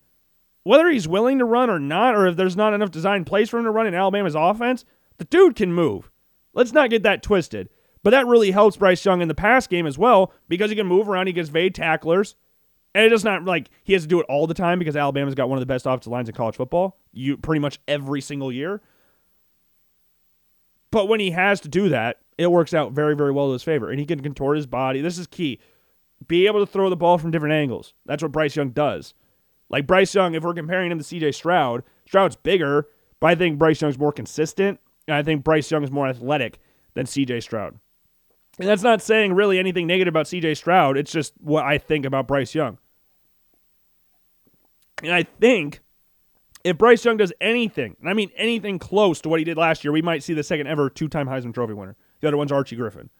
whether he's willing to run or not, or if there's not enough design plays for him to run in Alabama's offense, the dude can move. Let's not get that twisted. But that really helps Bryce Young in the pass game as well because he can move around. He gets vague tacklers. And it's just not like he has to do it all the time because Alabama's got one of the best offensive lines in college football. You pretty much every single year. But when he has to do that, it works out very, very well to his favor. And he can contort his body. This is key. Be able to throw the ball from different angles. That's what Bryce Young does. Like Bryce Young, if we're comparing him to CJ Stroud, Stroud's bigger, but I think Bryce Young's more consistent. And I think Bryce Young's more athletic than CJ Stroud. And that's not saying really anything negative about CJ Stroud. It's just what I think about Bryce Young. And I think if Bryce Young does anything, and I mean anything close to what he did last year, we might see the second ever two time Heisman Trophy winner. The other one's Archie Griffin.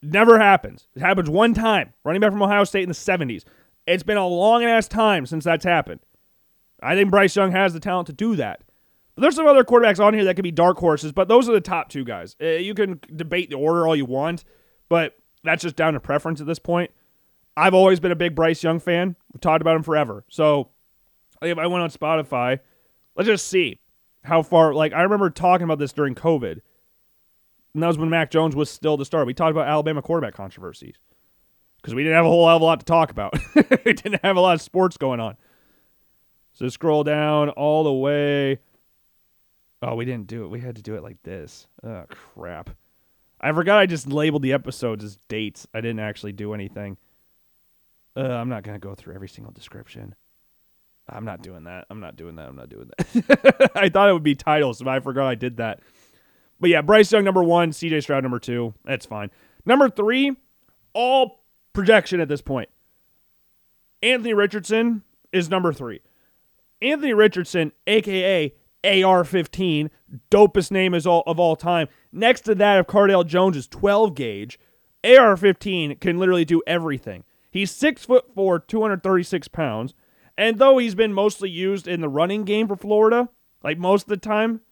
Never happens. It happens one time. Running back from Ohio State in the 70s. It's been a long ass time since that's happened. I think Bryce Young has the talent to do that. But there's some other quarterbacks on here that could be dark horses, but those are the top two guys. Uh, you can debate the order all you want, but that's just down to preference at this point. I've always been a big Bryce Young fan. We've talked about him forever. So if I went on Spotify, let's just see how far. Like, I remember talking about this during COVID. And that was when Mac Jones was still the star. We talked about Alabama quarterback controversies because we didn't have a whole a lot to talk about. we didn't have a lot of sports going on. So scroll down all the way. Oh, we didn't do it. We had to do it like this. Oh, crap. I forgot I just labeled the episodes as dates. I didn't actually do anything. Uh, I'm not going to go through every single description. I'm not doing that. I'm not doing that. I'm not doing that. I thought it would be titles, but I forgot I did that. But yeah, Bryce Young number one, CJ Stroud number two. That's fine. Number three, all projection at this point. Anthony Richardson is number three. Anthony Richardson, aka AR-15, dopest name is all of all time. Next to that of Cardale Jones' is 12 gauge. AR-15 can literally do everything. He's six foot four, 236 pounds, and though he's been mostly used in the running game for Florida, like most of the time,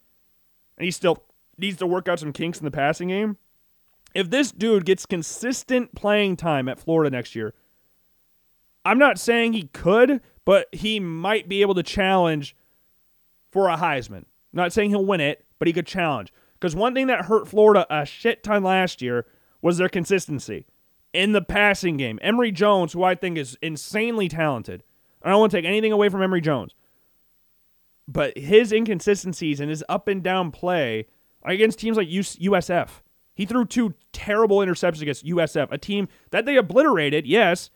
and he still needs to work out some kinks in the passing game if this dude gets consistent playing time at Florida next year, I'm not saying he could, but he might be able to challenge for a Heisman. not saying he'll win it, but he could challenge. Because one thing that hurt Florida a shit ton last year was their consistency in the passing game. Emory Jones, who I think is insanely talented, I don't want to take anything away from Emory Jones, but his inconsistencies and his up and down play against teams like USF he threw two terrible interceptions against USF, a team that they obliterated, yes,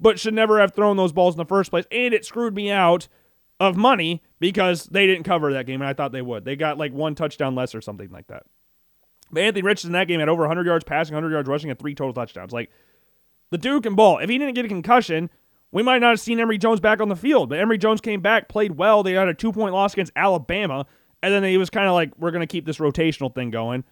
but should never have thrown those balls in the first place. And it screwed me out of money because they didn't cover that game, and I thought they would. They got like one touchdown less or something like that. But Anthony Richardson in that game had over 100 yards passing, 100 yards rushing, and three total touchdowns. Like, the dude can ball. If he didn't get a concussion, we might not have seen Emory Jones back on the field. But Emory Jones came back, played well. They had a two point loss against Alabama. And then he was kind of like, we're going to keep this rotational thing going.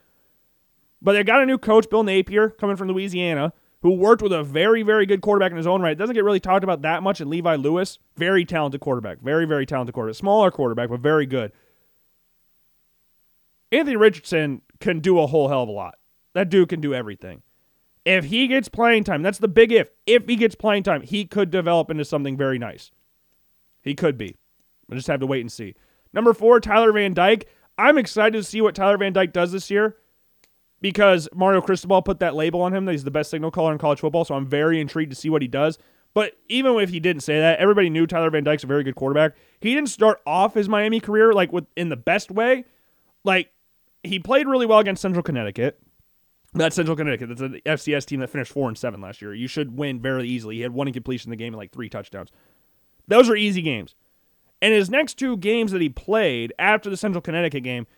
But they got a new coach, Bill Napier, coming from Louisiana, who worked with a very, very good quarterback in his own right. Doesn't get really talked about that much in Levi Lewis. Very talented quarterback. Very, very talented quarterback. Smaller quarterback, but very good. Anthony Richardson can do a whole hell of a lot. That dude can do everything. If he gets playing time, that's the big if. If he gets playing time, he could develop into something very nice. He could be. We'll just have to wait and see. Number four, Tyler Van Dyke. I'm excited to see what Tyler Van Dyke does this year because Mario Cristobal put that label on him that he's the best signal caller in college football. So I'm very intrigued to see what he does. But even if he didn't say that, everybody knew Tyler Van Dyke's a very good quarterback. He didn't start off his Miami career like with in the best way. Like he played really well against Central Connecticut. That's Central Connecticut. That's an FCS team that finished four and seven last year. You should win very easily. He had one incompletion in the game and like three touchdowns. Those are easy games. And his next two games that he played after the Central Connecticut game,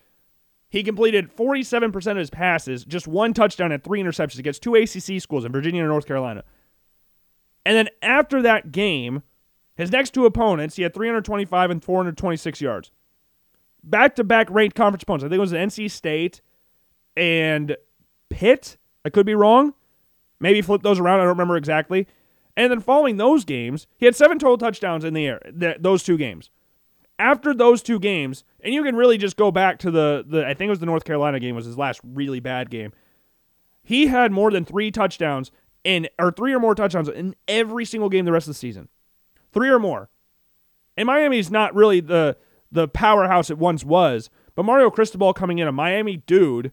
he completed 47% of his passes, just one touchdown and three interceptions against two ACC schools in Virginia and North Carolina. And then after that game, his next two opponents, he had 325 and 426 yards. Back to back ranked conference opponents. I think it was NC State and Pitt. I could be wrong. Maybe flip those around. I don't remember exactly. And then following those games, he had seven total touchdowns in the air, th- those two games. After those two games, and you can really just go back to the, the I think it was the North Carolina game was his last really bad game. He had more than three touchdowns in or three or more touchdowns in every single game the rest of the season. Three or more. And Miami's not really the the powerhouse it once was, but Mario Cristobal coming in, a Miami dude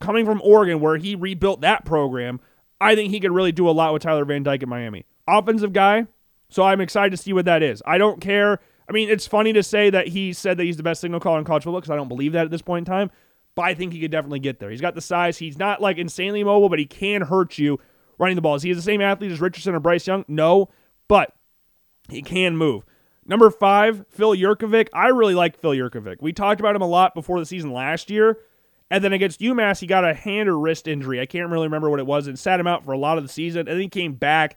coming from Oregon, where he rebuilt that program, I think he could really do a lot with Tyler Van Dyke at Miami. Offensive guy, so I'm excited to see what that is. I don't care. I mean, it's funny to say that he said that he's the best signal caller in college football because I don't believe that at this point in time, but I think he could definitely get there. He's got the size. He's not like insanely mobile, but he can hurt you running the ball. Is he the same athlete as Richardson or Bryce Young? No, but he can move. Number five, Phil Jurkovec. I really like Phil Jurkovec. We talked about him a lot before the season last year. And then against UMass, he got a hand or wrist injury. I can't really remember what it was. It sat him out for a lot of the season. And then he came back.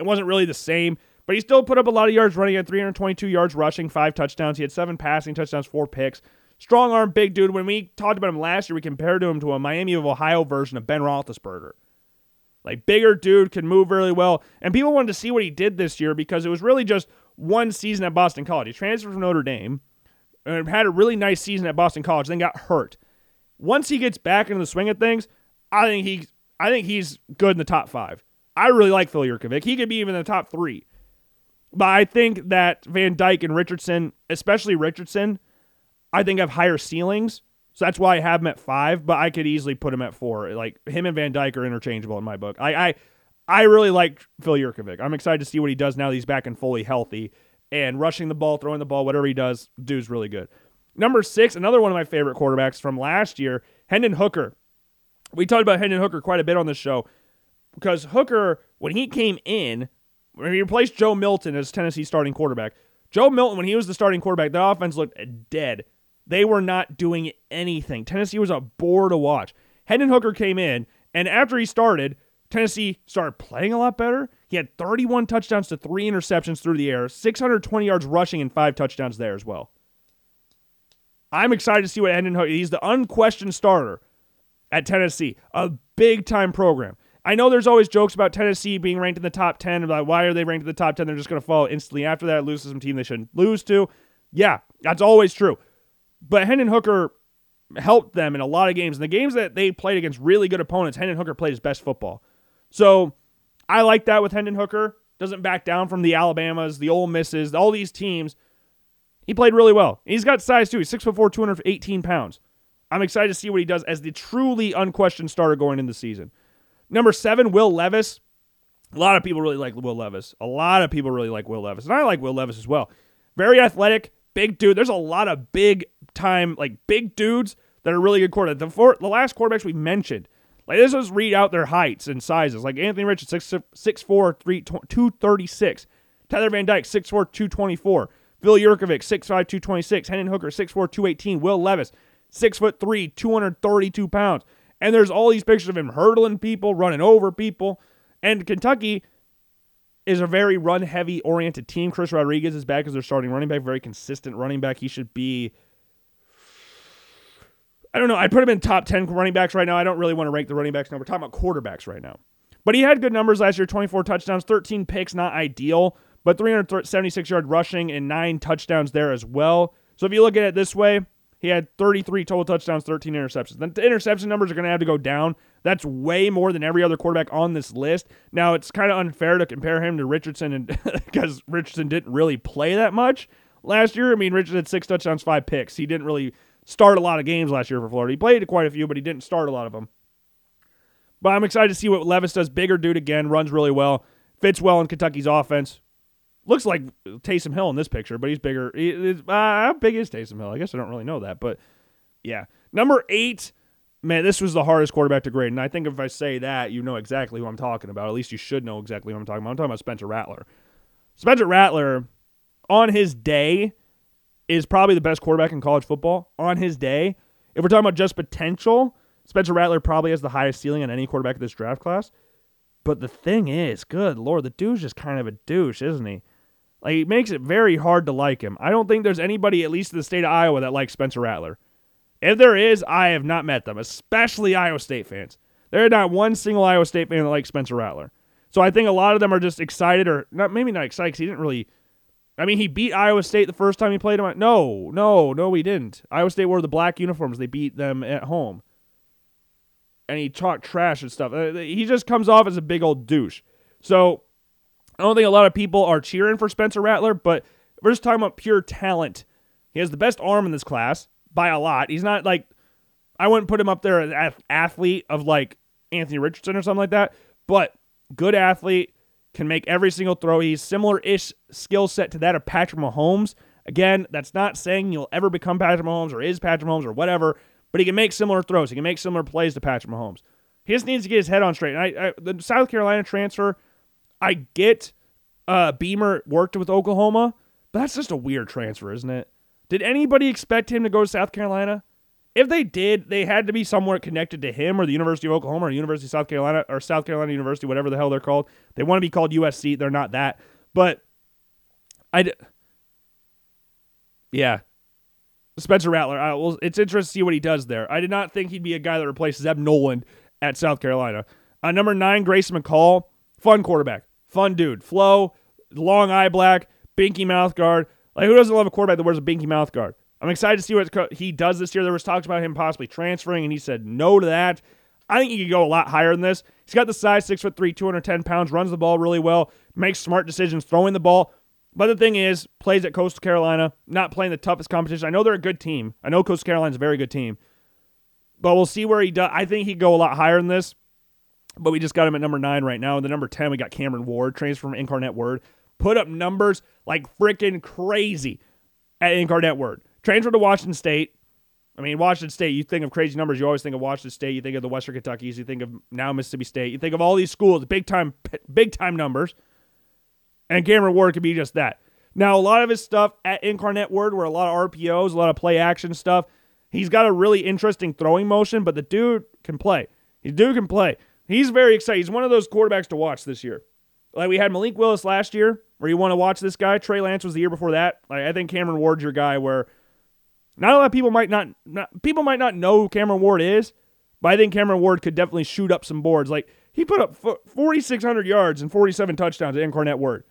It wasn't really the same, but he still put up a lot of yards running at 322 yards rushing, five touchdowns. He had seven passing touchdowns, four picks. Strong arm, big dude. When we talked about him last year, we compared him to a Miami of Ohio version of Ben Roethlisberger. Like bigger dude, can move really well. And people wanted to see what he did this year because it was really just one season at Boston College. He transferred from Notre Dame and had a really nice season at Boston College, then got hurt once he gets back into the swing of things, I think he I think he's good in the top five. I really like Phil Jurkovec. He could be even in the top three. But I think that Van Dyke and Richardson, especially Richardson, I think have higher ceilings. So that's why I have him at five, but I could easily put him at four. Like him and Van Dyke are interchangeable in my book. I I, I really like Phil Jurkovec. I'm excited to see what he does now that he's back and fully healthy and rushing the ball, throwing the ball, whatever he does, dude's really good. Number six, another one of my favorite quarterbacks from last year, Hendon Hooker. We talked about Hendon Hooker quite a bit on this show because Hooker, when he came in, when he replaced Joe Milton as Tennessee starting quarterback, Joe Milton, when he was the starting quarterback, the offense looked dead. They were not doing anything. Tennessee was a bore to watch. Hendon Hooker came in, and after he started, Tennessee started playing a lot better. He had 31 touchdowns to three interceptions through the air, 620 yards rushing, and five touchdowns there as well. I'm excited to see what Hendon Hooker. He's the unquestioned starter at Tennessee, a big time program. I know there's always jokes about Tennessee being ranked in the top 10 about why are they ranked in the top 10? They're just going to fall instantly after that, lose to some team they shouldn't lose to. Yeah, that's always true. But Hendon Hooker helped them in a lot of games. In the games that they played against really good opponents, Hendon Hooker played his best football. So I like that with Hendon Hooker. Doesn't back down from the Alabamas, the Ole Misses, all these teams he played really well. He's got size too. He's 6'4, 218 pounds. I'm excited to see what he does as the truly unquestioned starter going into the season. Number seven, Will Levis. A lot of people really like Will Levis. A lot of people really like Will Levis. And I like Will Levis as well. Very athletic, big dude. There's a lot of big time, like big dudes that are really good quarterbacks. The, four, the last quarterbacks we mentioned, like this was read out their heights and sizes. Like Anthony Richards, 6'4, 6'4 236. Tyler Van Dyke, 6'4, 224. Phil Jurkovec, 6'5", 226. Hendon Hooker, 6'4", 218. Will Levis, 6'3", 232 pounds. And there's all these pictures of him hurdling people, running over people. And Kentucky is a very run heavy oriented team. Chris Rodriguez is back as their starting running back, very consistent running back. He should be. I don't know. I'd put him in top 10 running backs right now. I don't really want to rank the running backs now. We're talking about quarterbacks right now. But he had good numbers last year 24 touchdowns, 13 picks, not ideal but 376 yard rushing and nine touchdowns there as well. So if you look at it this way, he had 33 total touchdowns, 13 interceptions. The interception numbers are going to have to go down. That's way more than every other quarterback on this list. Now, it's kind of unfair to compare him to Richardson and because Richardson didn't really play that much last year. I mean, Richardson had six touchdowns, five picks. He didn't really start a lot of games last year for Florida. He played quite a few, but he didn't start a lot of them. But I'm excited to see what Levis does. Bigger dude again, runs really well. Fits well in Kentucky's offense. Looks like Taysom Hill in this picture, but he's bigger. He, uh, how big is Taysom Hill? I guess I don't really know that, but yeah. Number eight, man, this was the hardest quarterback to grade, and I think if I say that, you know exactly who I'm talking about. At least you should know exactly who I'm talking about. I'm talking about Spencer Rattler. Spencer Rattler, on his day, is probably the best quarterback in college football. On his day, if we're talking about just potential, Spencer Rattler probably has the highest ceiling on any quarterback in this draft class. But the thing is, good lord, the dude's just kind of a douche, isn't he? Like, it makes it very hard to like him. I don't think there's anybody, at least in the state of Iowa, that likes Spencer Rattler. If there is, I have not met them, especially Iowa State fans. There are not one single Iowa State fan that likes Spencer Rattler. So I think a lot of them are just excited, or not, maybe not excited because he didn't really. I mean, he beat Iowa State the first time he played them. No, no, no, he didn't. Iowa State wore the black uniforms. They beat them at home. And he talked trash and stuff. Uh, he just comes off as a big old douche. So I don't think a lot of people are cheering for Spencer Rattler, but we're just talking about pure talent. He has the best arm in this class by a lot. He's not like I wouldn't put him up there as athlete of like Anthony Richardson or something like that, but good athlete can make every single throw. He's similar-ish skill set to that of Patrick Mahomes. Again, that's not saying you'll ever become Patrick Mahomes or is Patrick Mahomes or whatever, but he can make similar throws. He can make similar plays to Patrick Mahomes. He just needs to get his head on straight. And I, I the South Carolina transfer I get uh, Beamer worked with Oklahoma, but that's just a weird transfer, isn't it? Did anybody expect him to go to South Carolina? If they did, they had to be somewhere connected to him or the University of Oklahoma or University of South Carolina or South Carolina University, whatever the hell they're called. They want to be called USC. They're not that. But I, yeah, Spencer Rattler. I, well, it's interesting to see what he does there. I did not think he'd be a guy that replaces Zeb Noland at South Carolina. Uh, number nine, Grayson McCall. Fun quarterback. Fun dude. Flow, long eye black, binky mouth guard. Like, who doesn't love a quarterback that wears a binky mouth guard? I'm excited to see what he does this year. There was talks about him possibly transferring, and he said no to that. I think he could go a lot higher than this. He's got the size, six foot three, 210 pounds, runs the ball really well, makes smart decisions throwing the ball. But the thing is, plays at Coastal Carolina, not playing the toughest competition. I know they're a good team. I know Coastal Carolina's a very good team. But we'll see where he does. I think he'd go a lot higher than this but we just got him at number nine right now. And the number 10, we got Cameron Ward, transfer from Incarnate Word. Put up numbers like freaking crazy at Incarnate Word. Transfer to Washington State. I mean, Washington State, you think of crazy numbers, you always think of Washington State, you think of the Western Kentuckys, you think of now Mississippi State, you think of all these schools, big time, big time numbers. And Cameron Ward could be just that. Now, a lot of his stuff at Incarnate Word were a lot of RPOs, a lot of play action stuff. He's got a really interesting throwing motion, but the dude can play. The dude can play. He's very excited. He's one of those quarterbacks to watch this year. Like we had Malik Willis last year, where you want to watch this guy. Trey Lance was the year before that. Like I think Cameron Ward's your guy. Where not a lot of people might not, not people might not know who Cameron Ward is, but I think Cameron Ward could definitely shoot up some boards. Like he put up 4,600 yards and 47 touchdowns at Incarnate Word.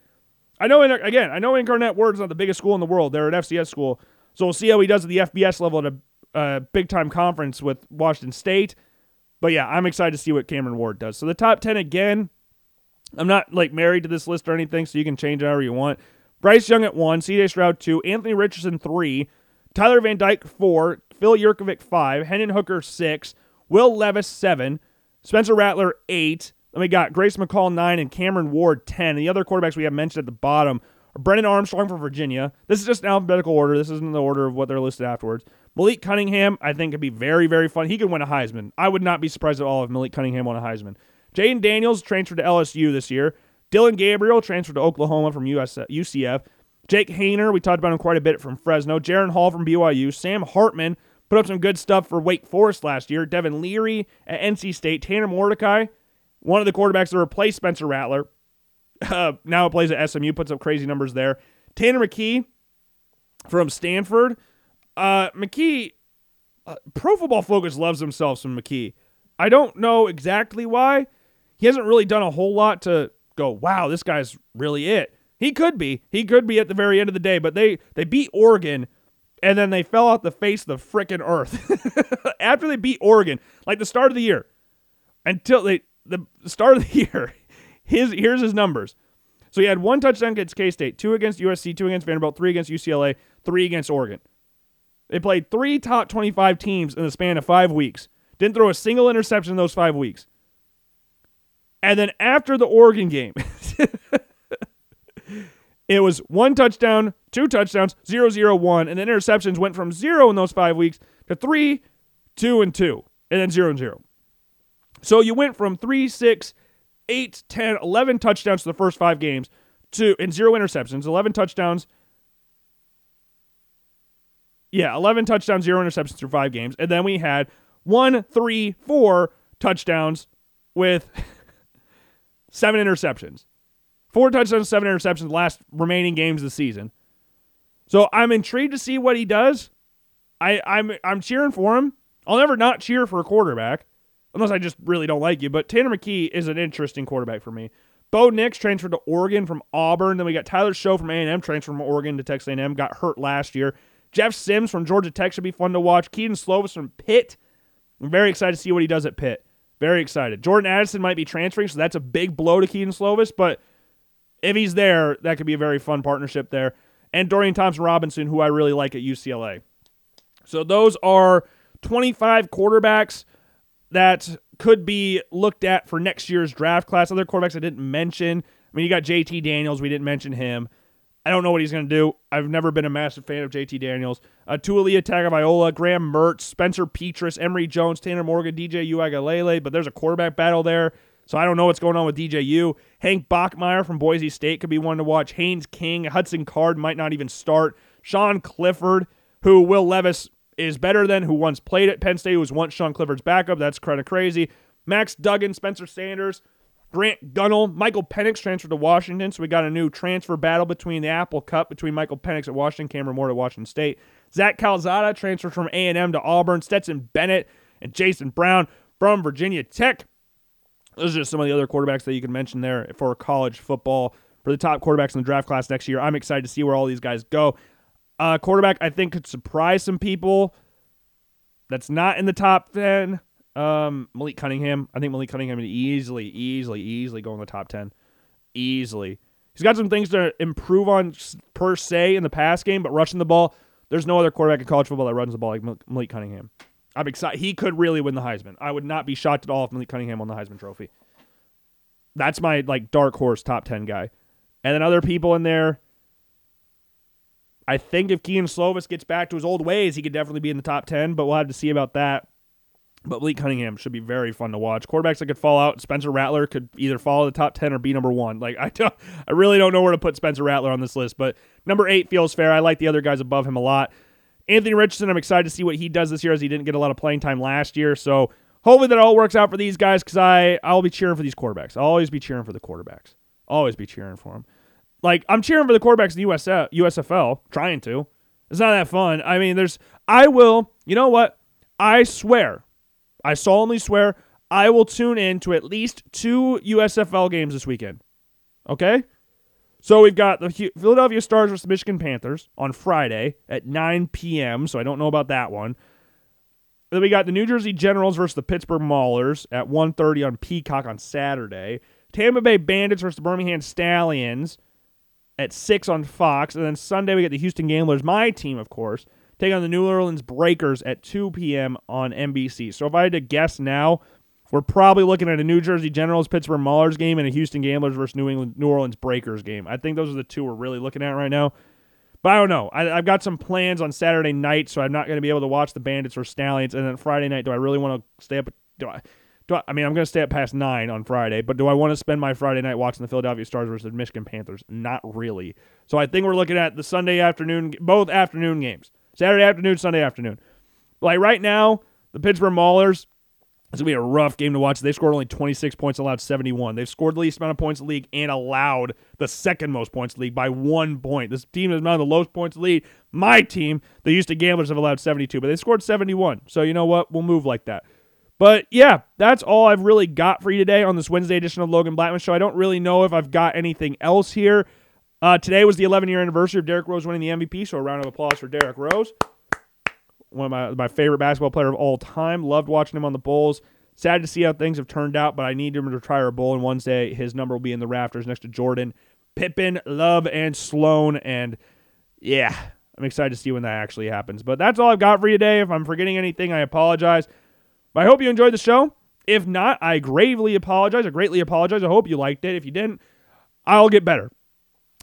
I know, again, I know Incarnate Word's not the biggest school in the world. They're an FCS school, so we'll see how he does at the FBS level at a, a big time conference with Washington State. But yeah, I'm excited to see what Cameron Ward does. So the top 10 again, I'm not like married to this list or anything, so you can change however you want. Bryce Young at one, CJ Stroud two, Anthony Richardson three, Tyler Van Dyke four, Phil Jurkovec five, Hendon Hooker six, Will Levis seven, Spencer Rattler eight. Then we got Grayson McCall nine and Cameron Ward ten. And the other quarterbacks we have mentioned at the bottom Brennan Armstrong from Virginia. This is just an alphabetical order. This isn't the order of what they're listed afterwards. Malik Cunningham, I think, could be very, very fun. He could win a Heisman. I would not be surprised at all if Malik Cunningham won a Heisman. Jayden Daniels transferred to LSU this year. Dillon Gabriel transferred to Oklahoma from UCF. Jake Haener, we talked about him quite a bit from Fresno. Jaren Hall from BYU. Sam Hartman put up some good stuff for Wake Forest last year. Devin Leary at NC State. Tanner Mordecai, one of the quarterbacks that replaced Spencer Rattler, uh, now it plays at SMU, puts up crazy numbers there. Tanner McKee from Stanford. Uh, McKee, uh, Pro Football Focus loves himself some McKee. I don't know exactly why. He hasn't really done a whole lot to go, wow, this guy's really it. He could be. He could be at the very end of the day, but they they beat Oregon and then they fell off the face of the frickin' earth. After they beat Oregon, like the start of the year, until they the start of the year, his here's his numbers. So he had one touchdown against K State, two against USC, two against Vanderbilt, three against UCLA, three against Oregon. They played three top 25 teams in the span of five weeks. Didn't throw a single interception in those five weeks. And then after the Oregon game, it was one touchdown, two touchdowns, zero, zero, one, and then interceptions went from zero in those five weeks to three, two, and two, and then zero and zero. So you went from three, six, eight, 10, 11 touchdowns to the first five games to and zero interceptions, 11 touchdowns. Yeah, 11 touchdowns, zero interceptions through five games. And then we had one, three, four touchdowns with seven interceptions. Four touchdowns, seven interceptions last remaining games of the season. So I'm intrigued to see what he does. I, I'm I'm cheering for him. I'll never not cheer for a quarterback, unless I just really don't like you. But Tanner McKee is an interesting quarterback for me. Bo Nix transferred to Oregon from Auburn. Then we got Tyler Shough from A&M, transferred from Oregon to Texas A&M, got hurt last year. Jeff Sims from Georgia Tech should be fun to watch. Kedon Slovis from Pitt. I'm very excited to see what he does at Pitt. Very excited. Jordan Addison might be transferring, so that's a big blow to Kedon Slovis, but if he's there, that could be a very fun partnership there. And Dorian Thompson Robinson, who I really like at UCLA. So those are 25 quarterbacks that could be looked at for next year's draft class. Other quarterbacks I didn't mention. I mean, you got JT Daniels. We didn't mention him. I don't know what he's going to do. I've never been a massive fan of JT Daniels. Uh, Taulia Tagovailoa, Graham Mertz, Spencer Petras, Emory Jones, Tanner Morgan, DJ Uiagalelei, but there's a quarterback battle there. So I don't know what's going on with DJU. Hank Bachmeier from Boise State could be one to watch. Haynes King, Hudson Card might not even start. Sean Clifford, who Will Levis is better than, who once played at Penn State, who was once Sean Clifford's backup. That's kind of crazy. Max Duggan, Spencer Sanders, Grant Gunnell, Michael Penix transferred to Washington, so we got a new transfer battle between the Apple Cup between Michael Penix at Washington, Cameron Moore at Washington State. Zach Calzada transferred from A&M to Auburn. Stetson Bennett and Jason Brown from Virginia Tech. Those are just some of the other quarterbacks that you can mention there for college football for the top quarterbacks in the draft class next year. I'm excited to see where all these guys go. Uh, quarterback, I think, could surprise some people. That's not in the top 10. Um, Malik Cunningham. I think Malik Cunningham would easily, easily, easily go in the top 10. Easily. He's got some things to improve on per se in the pass game, but rushing the ball, there's no other quarterback in college football that runs the ball like Malik Cunningham. I'm excited. He could really win the Heisman. I would not be shocked at all if Malik Cunningham won the Heisman Trophy. That's my like dark horse top ten guy. And then other people in there. I think if Kedon Slovis gets back to his old ways, he could definitely be in the top ten, but we'll have to see about that. But Malik Cunningham should be very fun to watch. Quarterbacks that could fall out. Spencer Rattler could either follow the top ten or be number one. Like I don't, I really don't know where to put Spencer Rattler on this list, but number eight feels fair. I like the other guys above him a lot. Anthony Richardson, I'm excited to see what he does this year as he didn't get a lot of playing time last year. So hopefully that all works out for these guys because I I'll be cheering for these quarterbacks. I'll always be cheering for the quarterbacks. Always be cheering for them. Like I'm cheering for the quarterbacks in the USF, USFL, trying to. It's not that fun. I mean, there's I will. You know what? I swear, I solemnly swear, I will tune in to at least two USFL games this weekend. Okay? So we've got the Philadelphia Stars versus the Michigan Panthers on Friday at 9 p.m. So I don't know about that one. Then we got the New Jersey Generals versus the Pittsburgh Maulers at 1:30 on Peacock on Saturday. Tampa Bay Bandits versus the Birmingham Stallions at 6 on Fox. And then Sunday we get the Houston Gamblers, my team, of course, take on the New Orleans Breakers at 2 p.m. on NBC. So if I had to guess now, we're probably looking at a New Jersey Generals Pittsburgh Maulers game and a Houston Gamblers versus New England New Orleans Breakers game. I think those are the two we're really looking at right now. But I don't know. I, have got some plans on Saturday night, so I'm not going to be able to watch the Bandits or Stallions. And then Friday night, do I really want to stay up? Do I? Do I, I mean, I'm going to stay up past nine on Friday, but do I want to spend my Friday night watching the Philadelphia Stars versus the Michigan Panthers? Not really. So I think we're looking at the Sunday afternoon, both afternoon games, Saturday afternoon, Sunday afternoon. Like right now, the Pittsburgh Maulers, it's gonna be a rough game to watch. They scored only 26 points, allowed 71. They've scored the least amount of points in the league and allowed the second most points in the league by one point. This team is not the lowest points in the league. My team, the Houston Gamblers, have allowed 72, but they scored 71. So you know what? We'll move like that. But yeah, that's all I've really got for you today on this Wednesday edition of Logan Blackman Show. I don't really know if I've got anything else here. Uh, today was the 11 year anniversary of Derrick Rose winning the MVP, so a round of applause for Derrick Rose one of my, my favorite basketball player of all time. Loved watching him on the Bulls. Sad to see how things have turned out, but I need him to retire a bull. And Wednesday, his number will be in the rafters next to Jordan, Pippen, Love, and Sloan. And yeah, I'm excited to see when that actually happens. But that's all I've got for you today. If I'm forgetting anything, I apologize. But I hope you enjoyed the show. If not, I gravely apologize. I greatly apologize. I hope you liked it. If you didn't, I'll get better.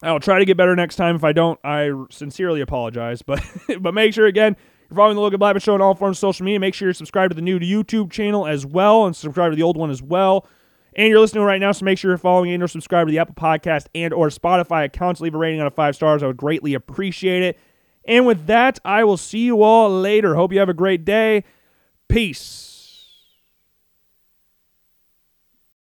I'll try to get better next time. If I don't, I sincerely apologize. But but make sure again you're following the Logan Blackman Show on all forms of social media. Make sure you're subscribed to the new YouTube channel as well, and subscribe to the old one as well. And you're listening right now, so make sure you're following and or subscribe to the Apple Podcast and or Spotify accounts. Leave a rating out of five stars. I would greatly appreciate it. And with that, I will see you all later. Hope you have a great day. Peace.